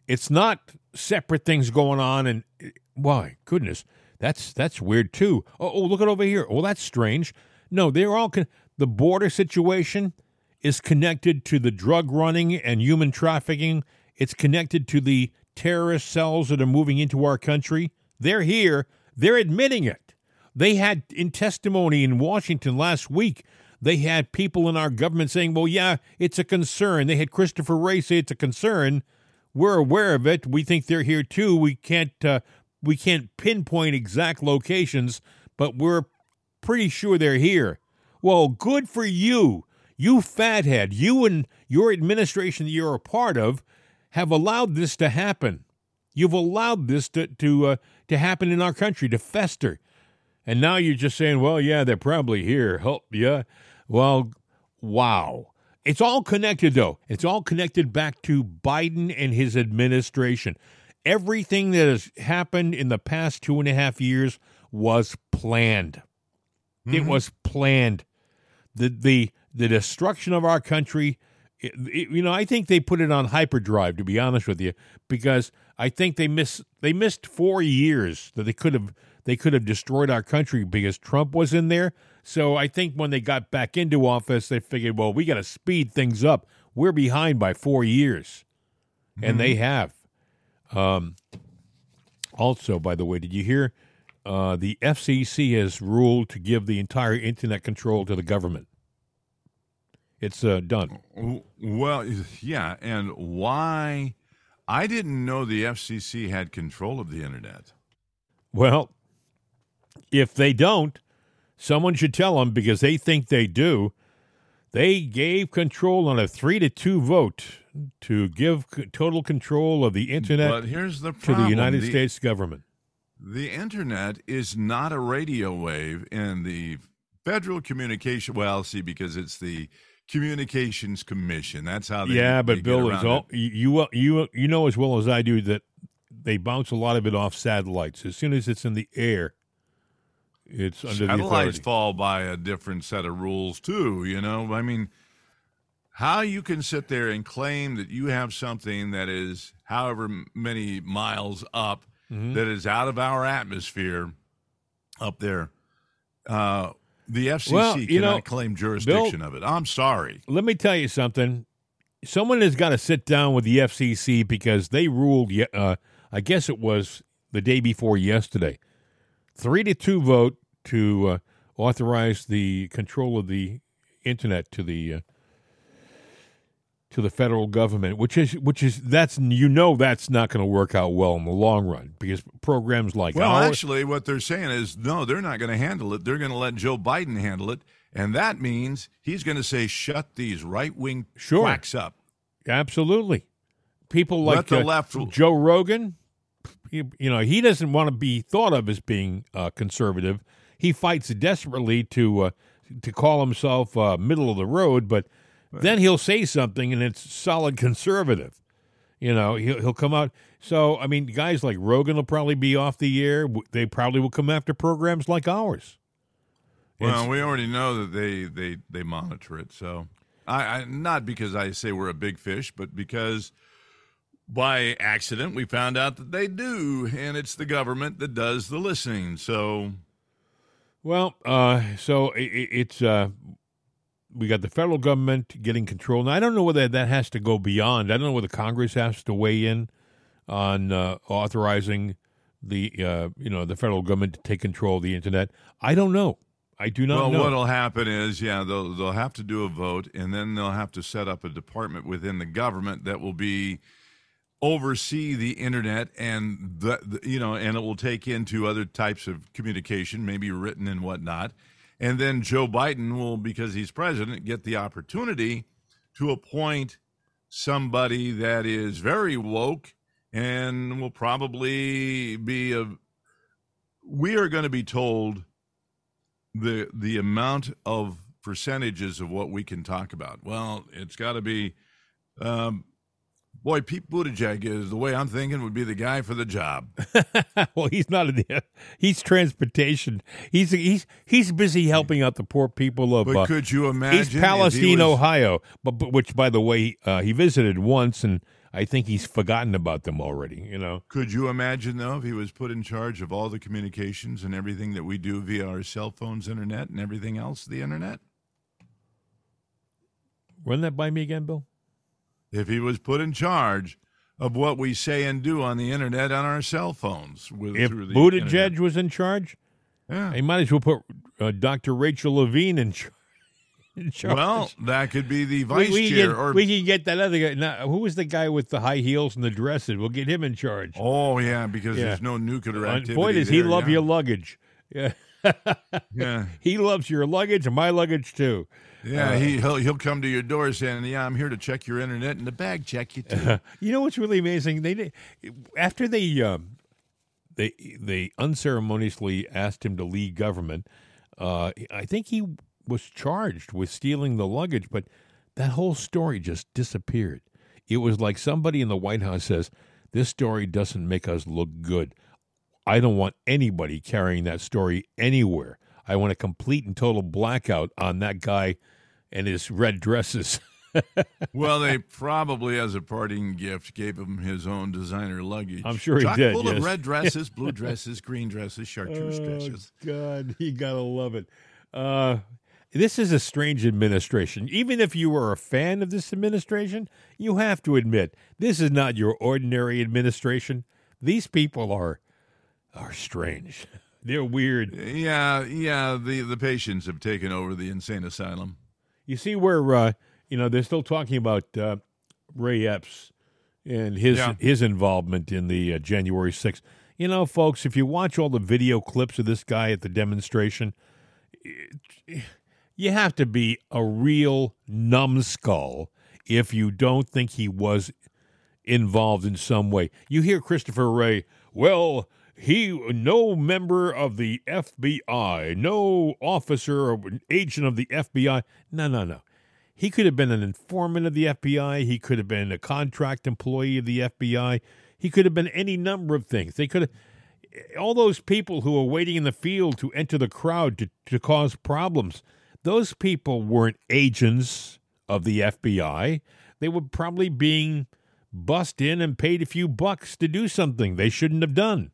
Speaker 1: It's not separate things going on and why? Goodness. That's that's weird too. Oh, oh look at over here. Oh, that's strange. No, they're all con- the border situation is connected to the drug running and human trafficking. It's connected to the terrorist cells that are moving into our country. They're here. They're admitting it. They had in testimony in Washington last week, they had people in our government saying, well, yeah, it's a concern. They had Christopher Wray say it's a concern. We're aware of it. We think they're here too. We can't uh, we can't pinpoint exact locations, but we're pretty sure they're here. Well, good for you. You fathead. You and your administration that you're a part of have allowed this to happen. You've allowed this to to uh, to happen in our country to fester. And now you're just saying, well, yeah, they're probably here. Help, yeah. Well, wow. It's all connected, though. It's all connected back to Biden and his administration. Everything that has happened in the past two and a half years was planned. It mm-hmm. was planned. The the the destruction of our country. it- it- you know, I think they put it on hyperdrive. To be honest with you, because I think they miss they missed four years that they could have they could have destroyed our country because Trump was in there. So I think when they got back into office, they figured, well, we got to speed things up. We're behind by four years, and they mm-hmm. have. Um, also, by the way, did you hear? Uh, the FCC has ruled to give the entire internet control to the government. It's uh, done.
Speaker 2: Well, yeah, and why? I didn't know the FCC had control of the internet.
Speaker 1: Well, if they don't, someone should tell them because they think they do. They gave control on a three to two vote to give c- total control of the internet
Speaker 2: the
Speaker 1: to the United States government.
Speaker 2: The internet is not a radio wave, in the Federal Communication. Well, see, because it's the Communications Commission. That's how they.
Speaker 1: yeah,
Speaker 2: they
Speaker 1: but
Speaker 2: get
Speaker 1: Bill is all
Speaker 2: it.
Speaker 1: you uh, you you know as well as I do that they bounce a lot of it off satellites. As soon as it's in the air, it's under the
Speaker 2: Satellites fall by a different set of rules too. You know, I mean, how you can sit there and claim that you have something that is however many miles up
Speaker 1: Mm-hmm.
Speaker 2: that is out of our atmosphere up there. Uh, the FCC
Speaker 1: Well,
Speaker 2: cannot
Speaker 1: know,
Speaker 2: claim jurisdiction of it. I'm sorry.
Speaker 1: let me tell you something. Someone has got to sit down with the FCC because they ruled. Uh, I guess it was the day before yesterday, three to two vote to uh, authorize the control of the internet to the uh, to the federal government, which is which is that's you know that's not going to work out well in the long run because programs like
Speaker 2: Well,
Speaker 1: ours,
Speaker 2: actually, what they're saying is no, they're not going to handle it. They're going to let Joe Biden handle it. And that means he's going to say, shut these right wing
Speaker 1: Sure.
Speaker 2: quacks up.
Speaker 1: Absolutely. People like
Speaker 2: the
Speaker 1: uh,
Speaker 2: left-
Speaker 1: Joe Rogan, you, you know, he doesn't want to be thought of as being uh, conservative. He fights desperately to uh, to call himself uh, middle of the road, but then he'll say something and it's solid conservative. You know, he'll, he'll come out. So, I mean, guys like Rogan will probably be off the air. They probably will come after programs like ours.
Speaker 2: Well,
Speaker 1: It's-
Speaker 2: we already know that they they they monitor it. So, I, I not because I say we're a big fish, but because by accident we found out that they do, and it's the government that does the listening. So,
Speaker 1: Well, uh, so i i- it's uh, we got the federal government getting control. Now I don't know whether that has to go beyond. I don't know whether Congress has to weigh in on uh, authorizing the uh, you know the federal government to take control of the internet. I don't know. I do not
Speaker 2: well,
Speaker 1: know.
Speaker 2: what'll happen is, yeah, they'll they'll have to do a vote, and then they'll have to set up a department within the government that will be oversee the internet and the, the you know and it will take into other types of communication maybe written and whatnot. And then joe biden will because he's president get the opportunity to appoint somebody that is very woke and will probably be a we are going to be told the the amount of percentages of what we can talk about. Well it's got to be um, Boy, Pete Buttigieg is the way I'm thinking would be the guy for the job.
Speaker 1: well, he's not. In the, he's transportation. He's he's he's busy helping out the poor people of.
Speaker 2: But
Speaker 1: uh,
Speaker 2: could you imagine?
Speaker 1: East
Speaker 2: if he
Speaker 1: Palestine,
Speaker 2: was-
Speaker 1: Ohio, but, but which, by the way, uh, he visited once, and I think he's forgotten about them already. You know,
Speaker 2: Could you imagine though if he was put in charge of all the communications and everything that we do via our cell phones, internet, and everything else, the internet?
Speaker 1: run that by me again, Bill.
Speaker 2: If he was put in charge of what we say and do on the internet on our cell phones, with
Speaker 1: If Buttigieg
Speaker 2: internet.
Speaker 1: was in charge,
Speaker 2: yeah.
Speaker 1: he might as well put uh, Dr. Rachel Levine in, char- in charge.
Speaker 2: Well, that could be the vice
Speaker 1: we,
Speaker 2: chair,
Speaker 1: get,
Speaker 2: or
Speaker 1: we can get that other guy. Now, who was the guy with the high heels and the dresses? We'll get him in charge.
Speaker 2: oh yeah, because
Speaker 1: Yeah.
Speaker 2: there's no nuclear
Speaker 1: Uh,
Speaker 2: activity.
Speaker 1: boy, does he love
Speaker 2: yeah.
Speaker 1: your luggage. Yeah.
Speaker 2: Yeah.
Speaker 1: he loves your luggage and my luggage too.
Speaker 2: Yeah, he he'll, he'll come to your door saying, "Yeah, I'm here to check your internet and the bag check you too."
Speaker 1: You know what's really amazing? They after they um, they they unceremoniously asked him to leave government. Uh, I think he was charged with stealing the luggage, but that whole story just disappeared. It was like somebody in the White House says, "This story doesn't make us look good. I don't want anybody carrying that story anywhere. I want a complete and total blackout on that guy and his red dresses."
Speaker 2: well, they probably, as a parting gift, gave him his own designer luggage.
Speaker 1: I'm sure he
Speaker 2: Chock
Speaker 1: did,
Speaker 2: Full
Speaker 1: yes.
Speaker 2: of red dresses, blue dresses, green dresses, chartreuse dresses.
Speaker 1: Oh, God, you gotta love it. Uh, this is a strange administration. Even if you are a fan of this administration, you have to admit this is not your ordinary administration. These people are are strange. They're weird.
Speaker 2: Yeah, yeah. The the patients have taken over the insane asylum.
Speaker 1: You see where uh, you know they're still talking about uh, Ray Epps and his
Speaker 2: Yeah.
Speaker 1: his involvement in the uh, January 6th. You know, folks, if you watch all the video clips of this guy at the demonstration, it- you have to be a real numbskull if you don't think he was involved in some way. You hear Christopher Wray, well, he no member of the FBI, no officer or agent of the FBI. No, no, no. He could have been an informant of the FBI. He could have been a contract employee of the FBI. He could have been any number of things. They could have all those people who were waiting in the field to enter the crowd to, to cause problems. Those people weren't agents of the FBI. They were probably being bussed in and paid a few bucks to do something they shouldn't have done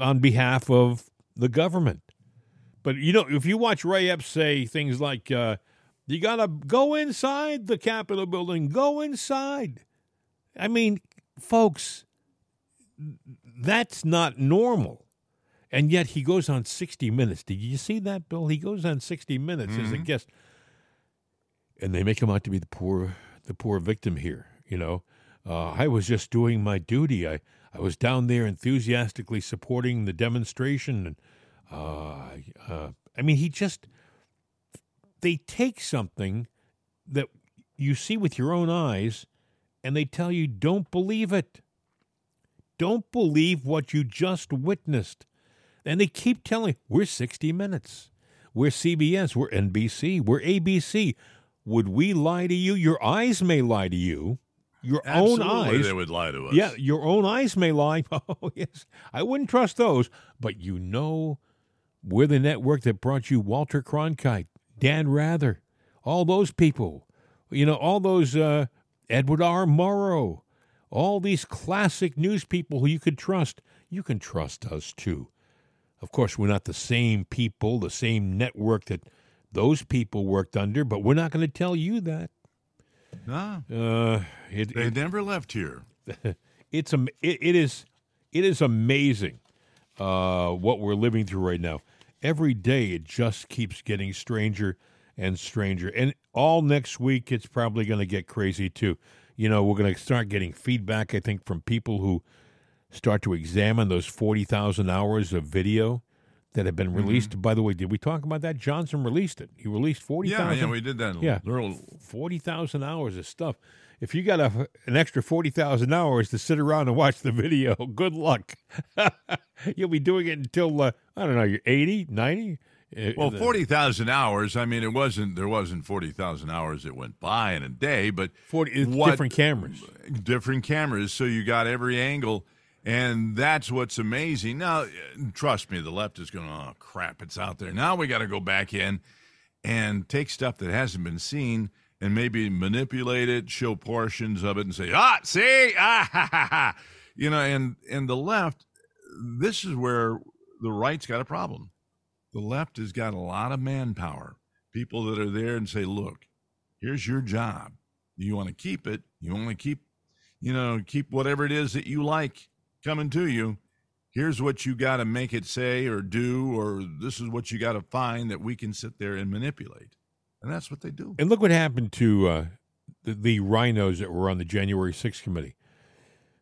Speaker 1: on behalf of the government. But you know, if you watch Ray Epps say things like, uh, "You gotta go inside the Capitol building, go inside," I mean, folks, that's not normal. And yet he goes on 60 Minutes. Did you see that, Bill? He goes on 60 Minutes as a guest, and they make him out to be the poor, the poor victim here. You know, uh, I was just doing my duty. I, I was down there enthusiastically supporting the demonstration, and uh, uh, I mean, he just they take something that you see with your own eyes, and they tell you don't believe it. Don't believe what you just witnessed. And they keep telling, we're 60 Minutes. We're CBS. We're NBC. We're ABC. Would we lie to you? Your eyes may lie to you. Your
Speaker 2: Absolutely,
Speaker 1: own eyes.
Speaker 2: they would lie to us.
Speaker 1: Yeah, your own eyes may lie. Oh, yes. I wouldn't trust those. But you know, we're the network that brought you Walter Cronkite, Dan Rather, all those people. You know, all those uh, Edward R. Murrow, all these classic news people who you could trust. You can trust us too. Of course, we're not the same people, the same network that those people worked under, but we're not going to tell you that.
Speaker 2: No,
Speaker 1: Uh, it,
Speaker 2: they
Speaker 1: it-
Speaker 2: never left here.
Speaker 1: it's am- it, it is it is amazing uh, what we're living through right now. Every day it just keeps getting stranger and stranger, and all next week it's probably going to get crazy too. You know, we're going to start getting feedback. I think from people who start to examine those forty thousand hours of video that have been released. By the way, did we talk about that? Johnson released it. He released forty
Speaker 2: Yeah,
Speaker 1: thousand.
Speaker 2: yeah, we did that.
Speaker 1: Yeah.
Speaker 2: Little-
Speaker 1: forty thousand hours of stuff. If you got a, an extra forty thousand hours to sit around and watch the video, good luck. You'll be doing it until uh, I don't know, you're 80, 90? Uh,
Speaker 2: Well,
Speaker 1: the-
Speaker 2: forty thousand hours. I mean, it wasn't. There wasn't forty thousand hours that went by in a day, but
Speaker 1: 40
Speaker 2: what-
Speaker 1: different cameras.
Speaker 2: different cameras, so you got every angle, and that's what's amazing. Now, trust me, the left is going, "Oh crap, it's out there." Now we got to go back in and take stuff that hasn't been seen and maybe manipulate it, show portions of it, and say, "Ah, see, ah, ha, ha, ha," you know. And and the left, this is where the right's got a problem. The left has got a lot of manpower, people that are there and say, "Look, here's your job. You want to keep it. You want to keep, you know, keep whatever it is that you like coming to you. Here's what you got to make it say or do, or this is what you got to find that we can sit there and manipulate. And that's what they do.
Speaker 1: And look what happened to uh, the, the rhinos that were on the January 6th committee.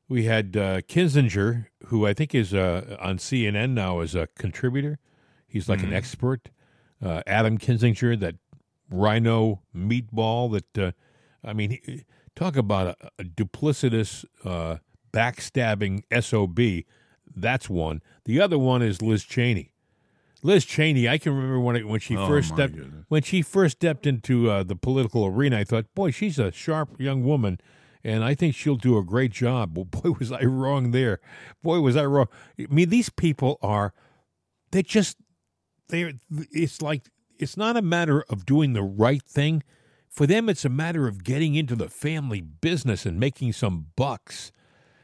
Speaker 1: We had uh, Kinzinger, who I think is uh, on CNN now as a contributor. He's like an expert. Uh, Adam Kinzinger, that rhino meatball that, uh, I mean, he- talk about a, a duplicitous, uh, backstabbing SOB. That's one. The other one is Liz Cheney. Liz Cheney, I can remember when it, when she
Speaker 2: Oh,
Speaker 1: first stepped
Speaker 2: goodness.
Speaker 1: when she first stepped into uh, the political arena. I thought, boy, she's a sharp young woman, and I think she'll do a great job. Well, boy, was I wrong there. Boy, was I wrong. I mean, these people are they just they're it's like it's not a matter of doing the right thing. For them, it's a matter of getting into the family business and making some bucks.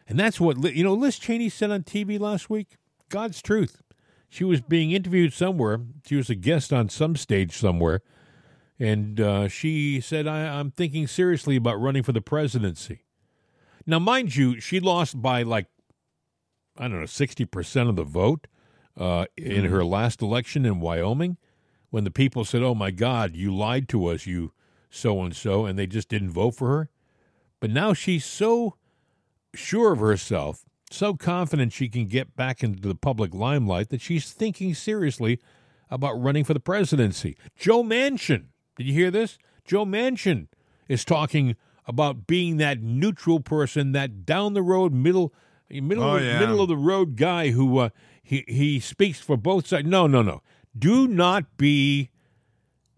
Speaker 1: And that's what, you know, Liz Cheney said on TV last week. God's truth. She was being interviewed somewhere. She was a guest on some stage somewhere. And uh, she said, I, I'm thinking seriously about running for the presidency. Now, mind you, she lost by like, I don't know, 60% of the vote uh, in her last election in Wyoming when the people said, Oh my God, you lied to us, you so and so, and they just didn't vote for her. But now she's so sure of herself, so confident she can get back into the public limelight that she's thinking seriously about running for the presidency. Joe Manchin, did you hear this? Joe Manchin is talking about being that neutral person, that down the road middle middle
Speaker 2: Oh,
Speaker 1: of,
Speaker 2: yeah.
Speaker 1: middle of the road guy who uh, he he speaks for both sides. No, no, no. Do not be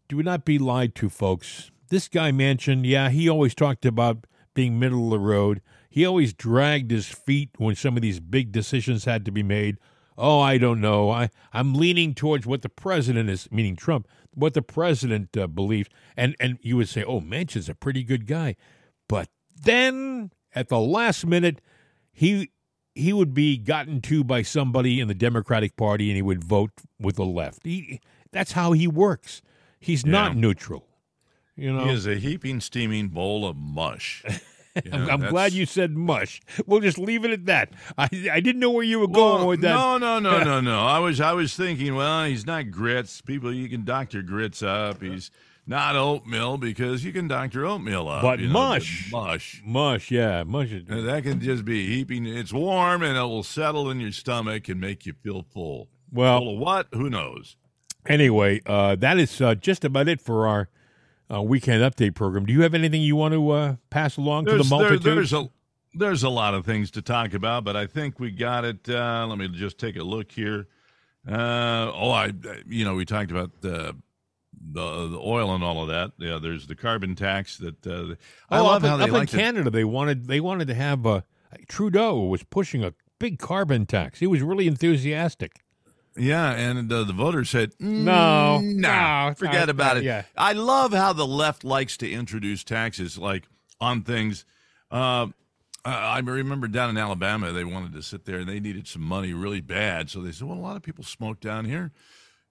Speaker 1: do not be lied to, folks. This guy Manchin, yeah, he always talked about being middle of the road. He always dragged his feet when some of these big decisions had to be made. Oh, I don't know. I, I'm leaning towards what the president is, meaning Trump, what the president uh, believes. And, and you would say, oh, Manchin's a pretty good guy. But then at the last minute, he he would be gotten to by somebody in the Democratic Party and he would vote with the left. He, that's how he works. He's not neutral. You know,
Speaker 2: He is a heaping, steaming bowl of mush. You know,
Speaker 1: I'm, I'm glad you said mush. We'll just leave it at that. I I didn't know where you were
Speaker 2: Well,
Speaker 1: going with that.
Speaker 2: No, no, no, no, no. I was I was thinking, well, he's not grits. People, you can doctor grits up. He's not oatmeal because you can doctor oatmeal up.
Speaker 1: But
Speaker 2: you know,
Speaker 1: mush.
Speaker 2: mush.
Speaker 1: Mush, yeah, mush. is-
Speaker 2: that can just be heaping. It's warm and it will settle in your stomach and make you feel full.
Speaker 1: Well,
Speaker 2: full of what? Who knows?
Speaker 1: anyway, uh, that is uh, just about it for our uh, weekend update program. Do you have anything you want to uh, pass along to the
Speaker 2: There's, there-
Speaker 1: multitude?
Speaker 2: there's a there's a lot of things to talk about, but I think we got it. Uh, let me just take a look here. Uh, oh, I you know we talked about the the, the oil and all of that. Yeah, there's the carbon tax that uh, I
Speaker 1: oh,
Speaker 2: love
Speaker 1: up,
Speaker 2: how
Speaker 1: in,
Speaker 2: they
Speaker 1: up
Speaker 2: like
Speaker 1: in
Speaker 2: to
Speaker 1: Canada, they wanted they wanted to have uh, Trudeau was pushing a big carbon tax. He was really enthusiastic.
Speaker 2: Yeah, and uh, the voters said,
Speaker 1: No,
Speaker 2: "Mm, nah,
Speaker 1: no,
Speaker 2: forget
Speaker 1: no,
Speaker 2: about
Speaker 1: no,
Speaker 2: it.
Speaker 1: yeah.
Speaker 2: I love how the left likes to introduce taxes, like on things. Uh, I remember down in Alabama, they wanted to sit there and they needed some money really bad, so they said, "Well, a lot of people smoke down here.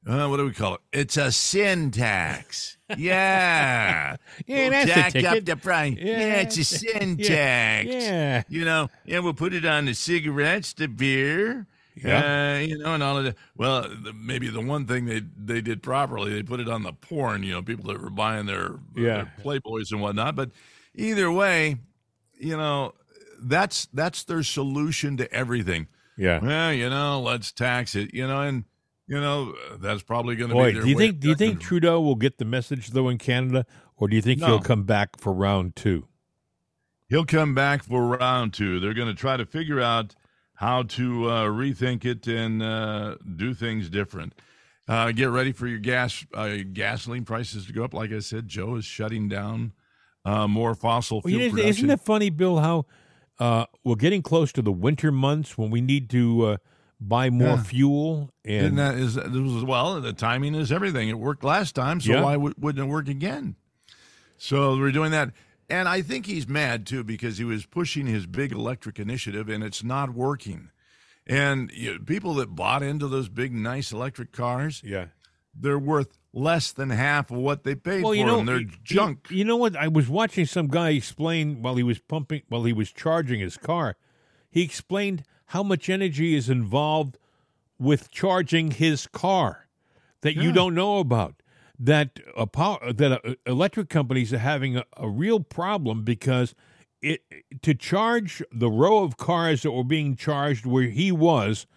Speaker 2: Uh, what do we call it? It's a sin tax. Yeah,
Speaker 1: Yeah,
Speaker 2: We'll jack up the price. Yeah,
Speaker 1: Yeah,
Speaker 2: it's a sin
Speaker 1: yeah,
Speaker 2: tax.
Speaker 1: yeah.
Speaker 2: you know, yeah, we'll put it on the cigarettes, the beer,
Speaker 1: Yeah.
Speaker 2: uh, you know, and all of that. Well, the, maybe the one thing they they did properly, they put it on the porn. You know, people that were buying their,
Speaker 1: Yeah.
Speaker 2: their Playboys and whatnot. But either way, you know, that's that's their solution to everything.
Speaker 1: Yeah.
Speaker 2: Well, you know, let's tax it. You know, and you know that's probably going to be. Their
Speaker 1: do you think do you think Trudeau will get the message though in Canada, or do you think
Speaker 2: No.
Speaker 1: he'll come back for round two?
Speaker 2: He'll come back for round two. They're going to try to figure out how to uh, rethink it and uh, do things different. Uh, get ready for your gas uh, gasoline prices to go up. Like I said, Joe is shutting down uh, more fossil
Speaker 1: Well,
Speaker 2: fuel
Speaker 1: you know,
Speaker 2: production.
Speaker 1: isn't it funny, Bill? How uh, we're getting close to the winter months when we need to uh, buy more
Speaker 2: Yeah.
Speaker 1: fuel,
Speaker 2: and
Speaker 1: and
Speaker 2: that is, this was, well, the timing is everything. It worked last time, so
Speaker 1: Yeah.
Speaker 2: why w- wouldn't it work again? So we're doing that. And I think he's mad too because he was pushing his big electric initiative and it's not working. And you know, people that bought into those big, nice electric cars,
Speaker 1: yeah.
Speaker 2: they're worth less than half of what they paid
Speaker 1: Well,
Speaker 2: for
Speaker 1: you know,
Speaker 2: them. They're
Speaker 1: you-
Speaker 2: junk.
Speaker 1: You, know what? I was watching some guy explain while he was pumping, while he was charging his car. He explained how much energy is involved with charging his car that you don't know about. That a power, that uh, electric companies are having a, a real problem because it to charge the row of cars that were being charged where he was,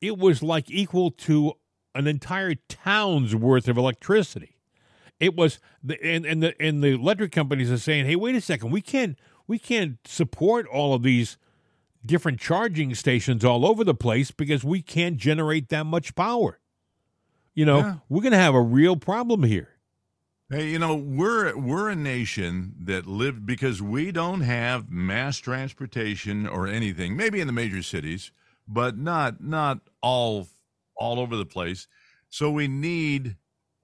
Speaker 1: it was like equal to an entire town's worth of electricity. It was the and, and the and the electric companies are saying, "Hey, wait a second, we can't we can't support all of these different charging stations all over the place because we can't generate that much power. You know,
Speaker 2: Yeah.
Speaker 1: we're going to have a real problem here.
Speaker 2: Hey, you know, we're we're a nation that lived because we don't have mass transportation or anything. Maybe in the major cities, but not not all all over the place. So we need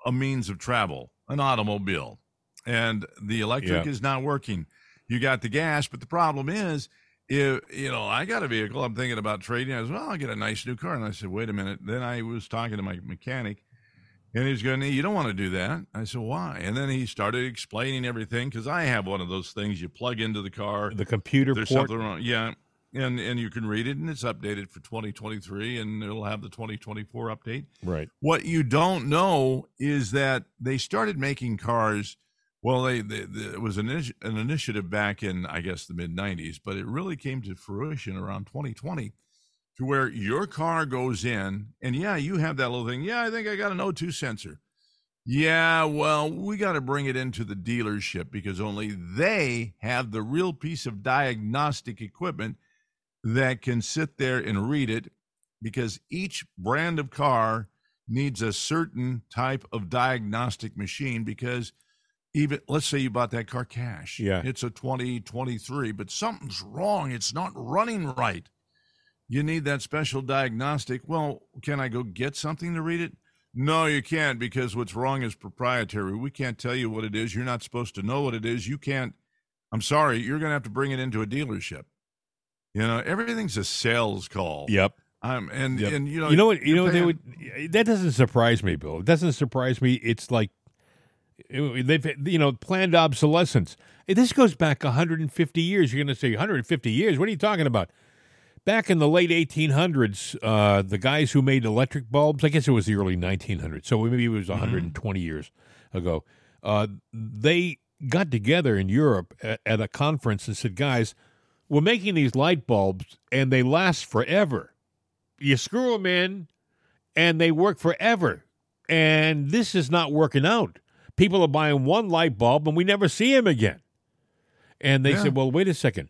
Speaker 2: a means of travel, an automobile. And the electric
Speaker 1: Yeah.
Speaker 2: is not working. You got the gas, but the problem is if you know, I got a vehicle, I'm thinking about trading. I was, well, I'll get a nice new car. And I said, wait a minute. Then I was talking to my mechanic and he's going, You don't want to do that. I said, Why? And then he started explaining everything because I have one of those things you plug into the car.
Speaker 1: The computer
Speaker 2: There's
Speaker 1: port.
Speaker 2: something wrong. Yeah. And, and you can read it and it's updated for 2023 and it'll have the 2024 update.
Speaker 1: Right.
Speaker 2: What you don't know is that they started making cars. Well, they, they, they it was an, an initiative back in, I guess, the mid 90s, but it really came to fruition around 2020 to where your car goes in and yeah, you have that little thing. Yeah, I think I got an O2 sensor. Yeah, well, we got to bring it into the dealership because only they have the real piece of diagnostic equipment that can sit there and read it because each brand of car needs a certain type of diagnostic machine because even let's say you bought that car cash
Speaker 1: Yeah.
Speaker 2: it's a 2023 but something's wrong it's not running right you need that special diagnostic well can i go get something to read it no you can't because what's wrong is proprietary we can't tell you what it is you're not supposed to know what it is you can't i'm sorry you're going to have to bring it into a dealership you know everything's a sales call
Speaker 1: Yep.
Speaker 2: um, and
Speaker 1: Yep.
Speaker 2: and you know
Speaker 1: you know what? You know what they would. That doesn't surprise me, Bill. It doesn't surprise me. It's like they've you know planned obsolescence. This goes back 150 years. You're going to say 150 years? What are you talking about? Back in the late 1800s, uh, the guys who made electric bulbs, I guess it was the early 1900s, so maybe it was 120 years ago, uh, they got together in Europe at, at a conference and said, guys, we're making these light bulbs and they last forever. You screw them in and they work forever. And this is not working out. People are buying one light bulb and we never see them again. And they
Speaker 2: Yeah.
Speaker 1: said, well, wait a second.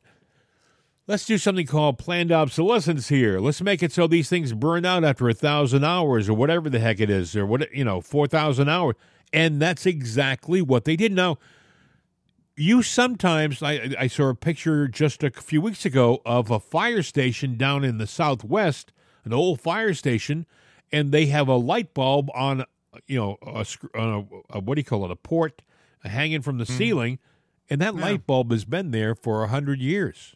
Speaker 1: Let's do something called planned obsolescence here. Let's make it so these things burn out after a thousand hours or whatever the heck it is, or what you know, four thousand hours. And that's exactly what they did. Now, you sometimes I, I saw a picture just a few weeks ago of a fire station down in the southwest, an old fire station, and they have a light bulb on you know a, a, a what do you call it a port hanging from the ceiling, and that
Speaker 2: Yeah.
Speaker 1: light bulb has been there for a hundred years.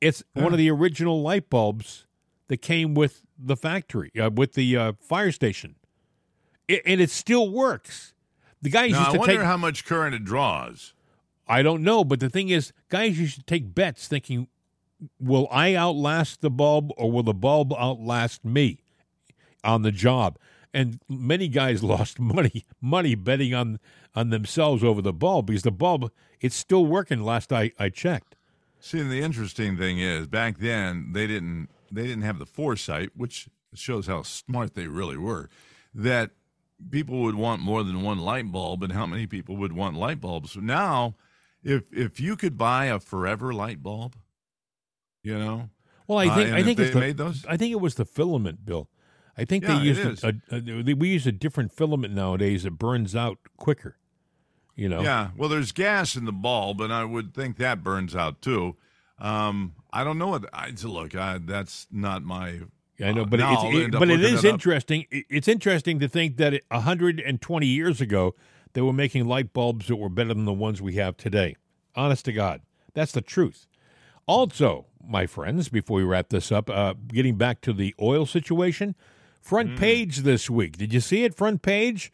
Speaker 1: It's one of the original light bulbs that came with the factory uh, with the uh, fire station, it, and it still works. The guys
Speaker 2: now
Speaker 1: used
Speaker 2: i
Speaker 1: to
Speaker 2: wonder
Speaker 1: take.
Speaker 2: how much current it draws
Speaker 1: I don't know, but the thing is, guys used to take bets thinking, will I outlast the bulb or will the bulb outlast me on the job? And many guys lost money money betting on on themselves over the bulb because the bulb it's still working last I, I checked.
Speaker 2: See, and the interesting thing is, back then they didn't they didn't have the foresight, which shows how smart they really were. That people would want more than one light bulb, and how many people would want light bulbs. Now, if if you could buy a forever light bulb, you know,
Speaker 1: Well, I
Speaker 2: Uh,
Speaker 1: think
Speaker 2: and
Speaker 1: I think
Speaker 2: they
Speaker 1: the,
Speaker 2: made those?
Speaker 1: I think it was the filament, Bill. I think
Speaker 2: Yeah,
Speaker 1: they used a, a, a, we use a different filament nowadays that burns out quicker. You know,
Speaker 2: yeah. Well, there's gas in the bulb, and I would think that burns out too. Um, I don't know what I look. I, that's not my
Speaker 1: I know,
Speaker 2: Uh,
Speaker 1: but
Speaker 2: now
Speaker 1: it's, it, but it is
Speaker 2: it
Speaker 1: interesting. It's interesting to think that it- 120 years ago they were making light bulbs that were better than the ones we have today. Honest to God, that's the truth. Also, my friends, before we wrap this up, uh, getting back to the oil situation, front
Speaker 2: Mm.
Speaker 1: page this week. Did you see it? Front page.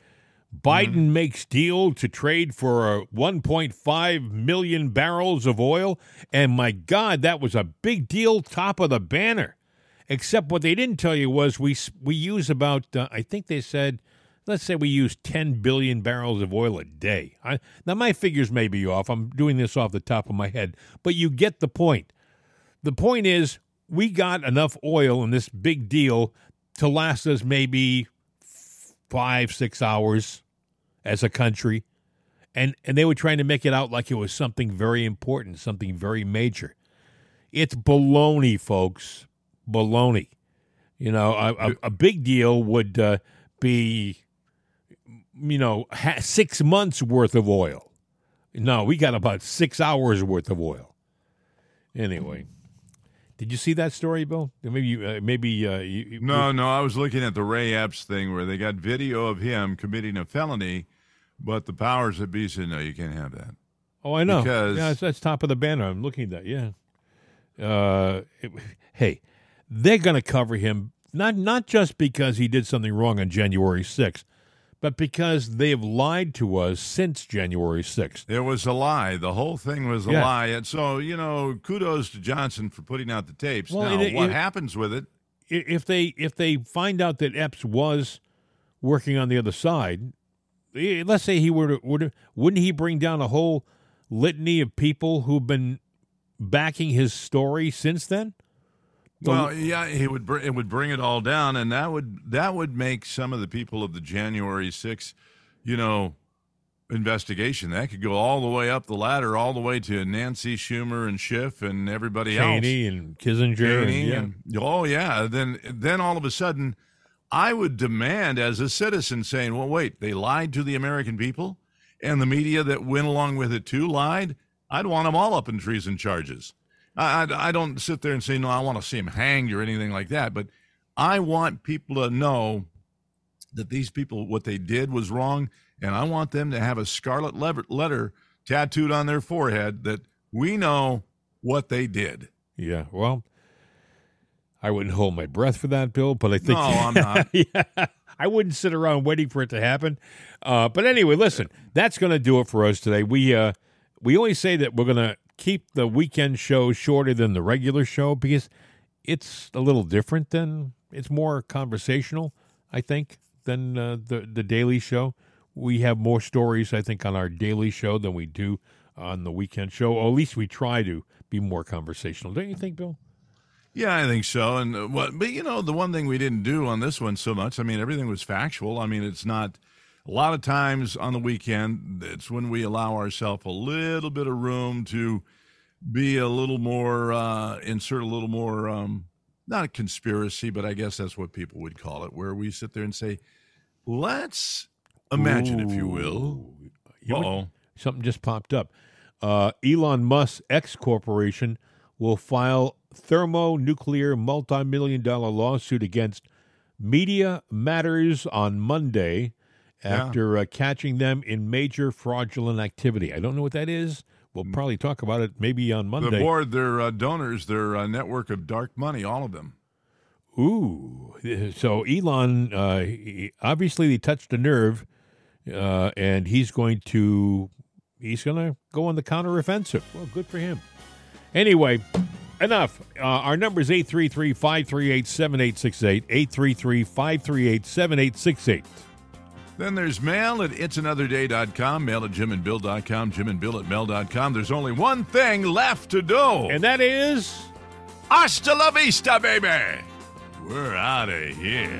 Speaker 1: Biden
Speaker 2: Mm-hmm.
Speaker 1: makes deal to trade for uh, 1.5 million barrels of oil, and my God, that was a big deal. Top of the banner. Except what they didn't tell you was we we use about uh, I think they said let's say we use 10 billion barrels of oil a day. I, now my figures may be off. I'm doing this off the top of my head, but you get the point. The point is we got enough oil in this big deal to last us maybe 5 6 hours as a country. And and they were trying to make it out like it was something very important, something very major. It's baloney, folks. Baloney. You know, a, a, a big deal would uh, be, you know, ha- six months worth of oil. No, we got about six hours worth of oil. Anyway, did you see that story, Bill? Maybe you, uh, maybe uh, you, you-
Speaker 2: No, no, I was looking at the Ray Epps thing where they got video of him committing a felony, but the powers that be said, no, you can't have that.
Speaker 1: Oh, I know.
Speaker 2: Because-
Speaker 1: yeah, that's, that's top of the banner. I'm looking at that. Yeah. Uh, it- hey, they're going to cover him not not just because he did something wrong on January 6th, but because they have lied to us since January 6th.
Speaker 2: It was a lie. The whole thing was a
Speaker 1: Yeah.
Speaker 2: lie. And so, you know, kudos to Johnson for putting out the tapes.
Speaker 1: Well,
Speaker 2: now,
Speaker 1: it-
Speaker 2: what
Speaker 1: it-
Speaker 2: happens with it?
Speaker 1: If they if they find out that Epps was working on the other side, eh, let's say he were to, would wouldn't he bring down a whole litany of people who've been backing his story since then?
Speaker 2: Well, yeah, he would. Br- it would bring it all down, and that would that would make some of the people of the January 6th, you know, investigation that could go all the way up the ladder, all the way to Nancy Schumer and Schiff and everybody else.
Speaker 1: Cheney and Kinzinger.
Speaker 2: Cheney
Speaker 1: and, yeah.
Speaker 2: and- oh yeah, then then all of a sudden, I would demand as a citizen saying, "Well, wait, they lied to the American people, and the media that went along with it too lied." I'd want them all up in treason charges. I, I, I don't sit there and say, "No, I want to see him hanged" or anything like that, but I want people to know that these people what they did was wrong, and I want them to have a scarlet lever- letter tattooed on their forehead that we know what they did.
Speaker 1: Yeah, well, I wouldn't hold my breath for that, Bill, but I think
Speaker 2: No, I'm not.
Speaker 1: yeah, I wouldn't sit around waiting for it to happen. Uh, but anyway, listen, that's going to do it for us today. We uh, we always say that we're going to keep the weekend show shorter than the regular show because it's a little different than it's more conversational. I think than uh, the the daily show. We have more stories, I think, on our daily show than we do on the weekend show. Or at least we try to be more conversational, don't you think, Bill?
Speaker 2: Yeah, I think so. And uh, what, but you know, the one thing we didn't do on this one so much. I mean, everything was factual. I mean, it's not. A lot of times on the weekend, it's when we allow ourselves a little bit of room to be a little more, uh, insert a little more, um, not a conspiracy, but I guess that's what people would call it, where we sit there and say, let's imagine, if you will. Uh-oh.
Speaker 1: Something just popped up. Uh, Elon Musk X Corporation will file thermonuclear multi-million dollar lawsuit against Media Matters on Monday after uh, catching them in major fraudulent activity. I don't know what that is. We'll probably talk about it maybe on Monday.
Speaker 2: The board, their uh, donors, their uh, network of dark money, all of them.
Speaker 1: Ooh, so Elon, uh, he- obviously they touched a nerve, uh, and he's going to he's going to go on the counteroffensive. Well, good for him. Anyway, enough. Uh, our number is 833-538-7868, 833-538-7868.
Speaker 2: Then there's mail at itsanotherday.com, mail at jimandbill.com, jim and bill at mail.com. There's only one thing left to do.
Speaker 1: And that is
Speaker 2: hasta la vista, baby. We're out of here.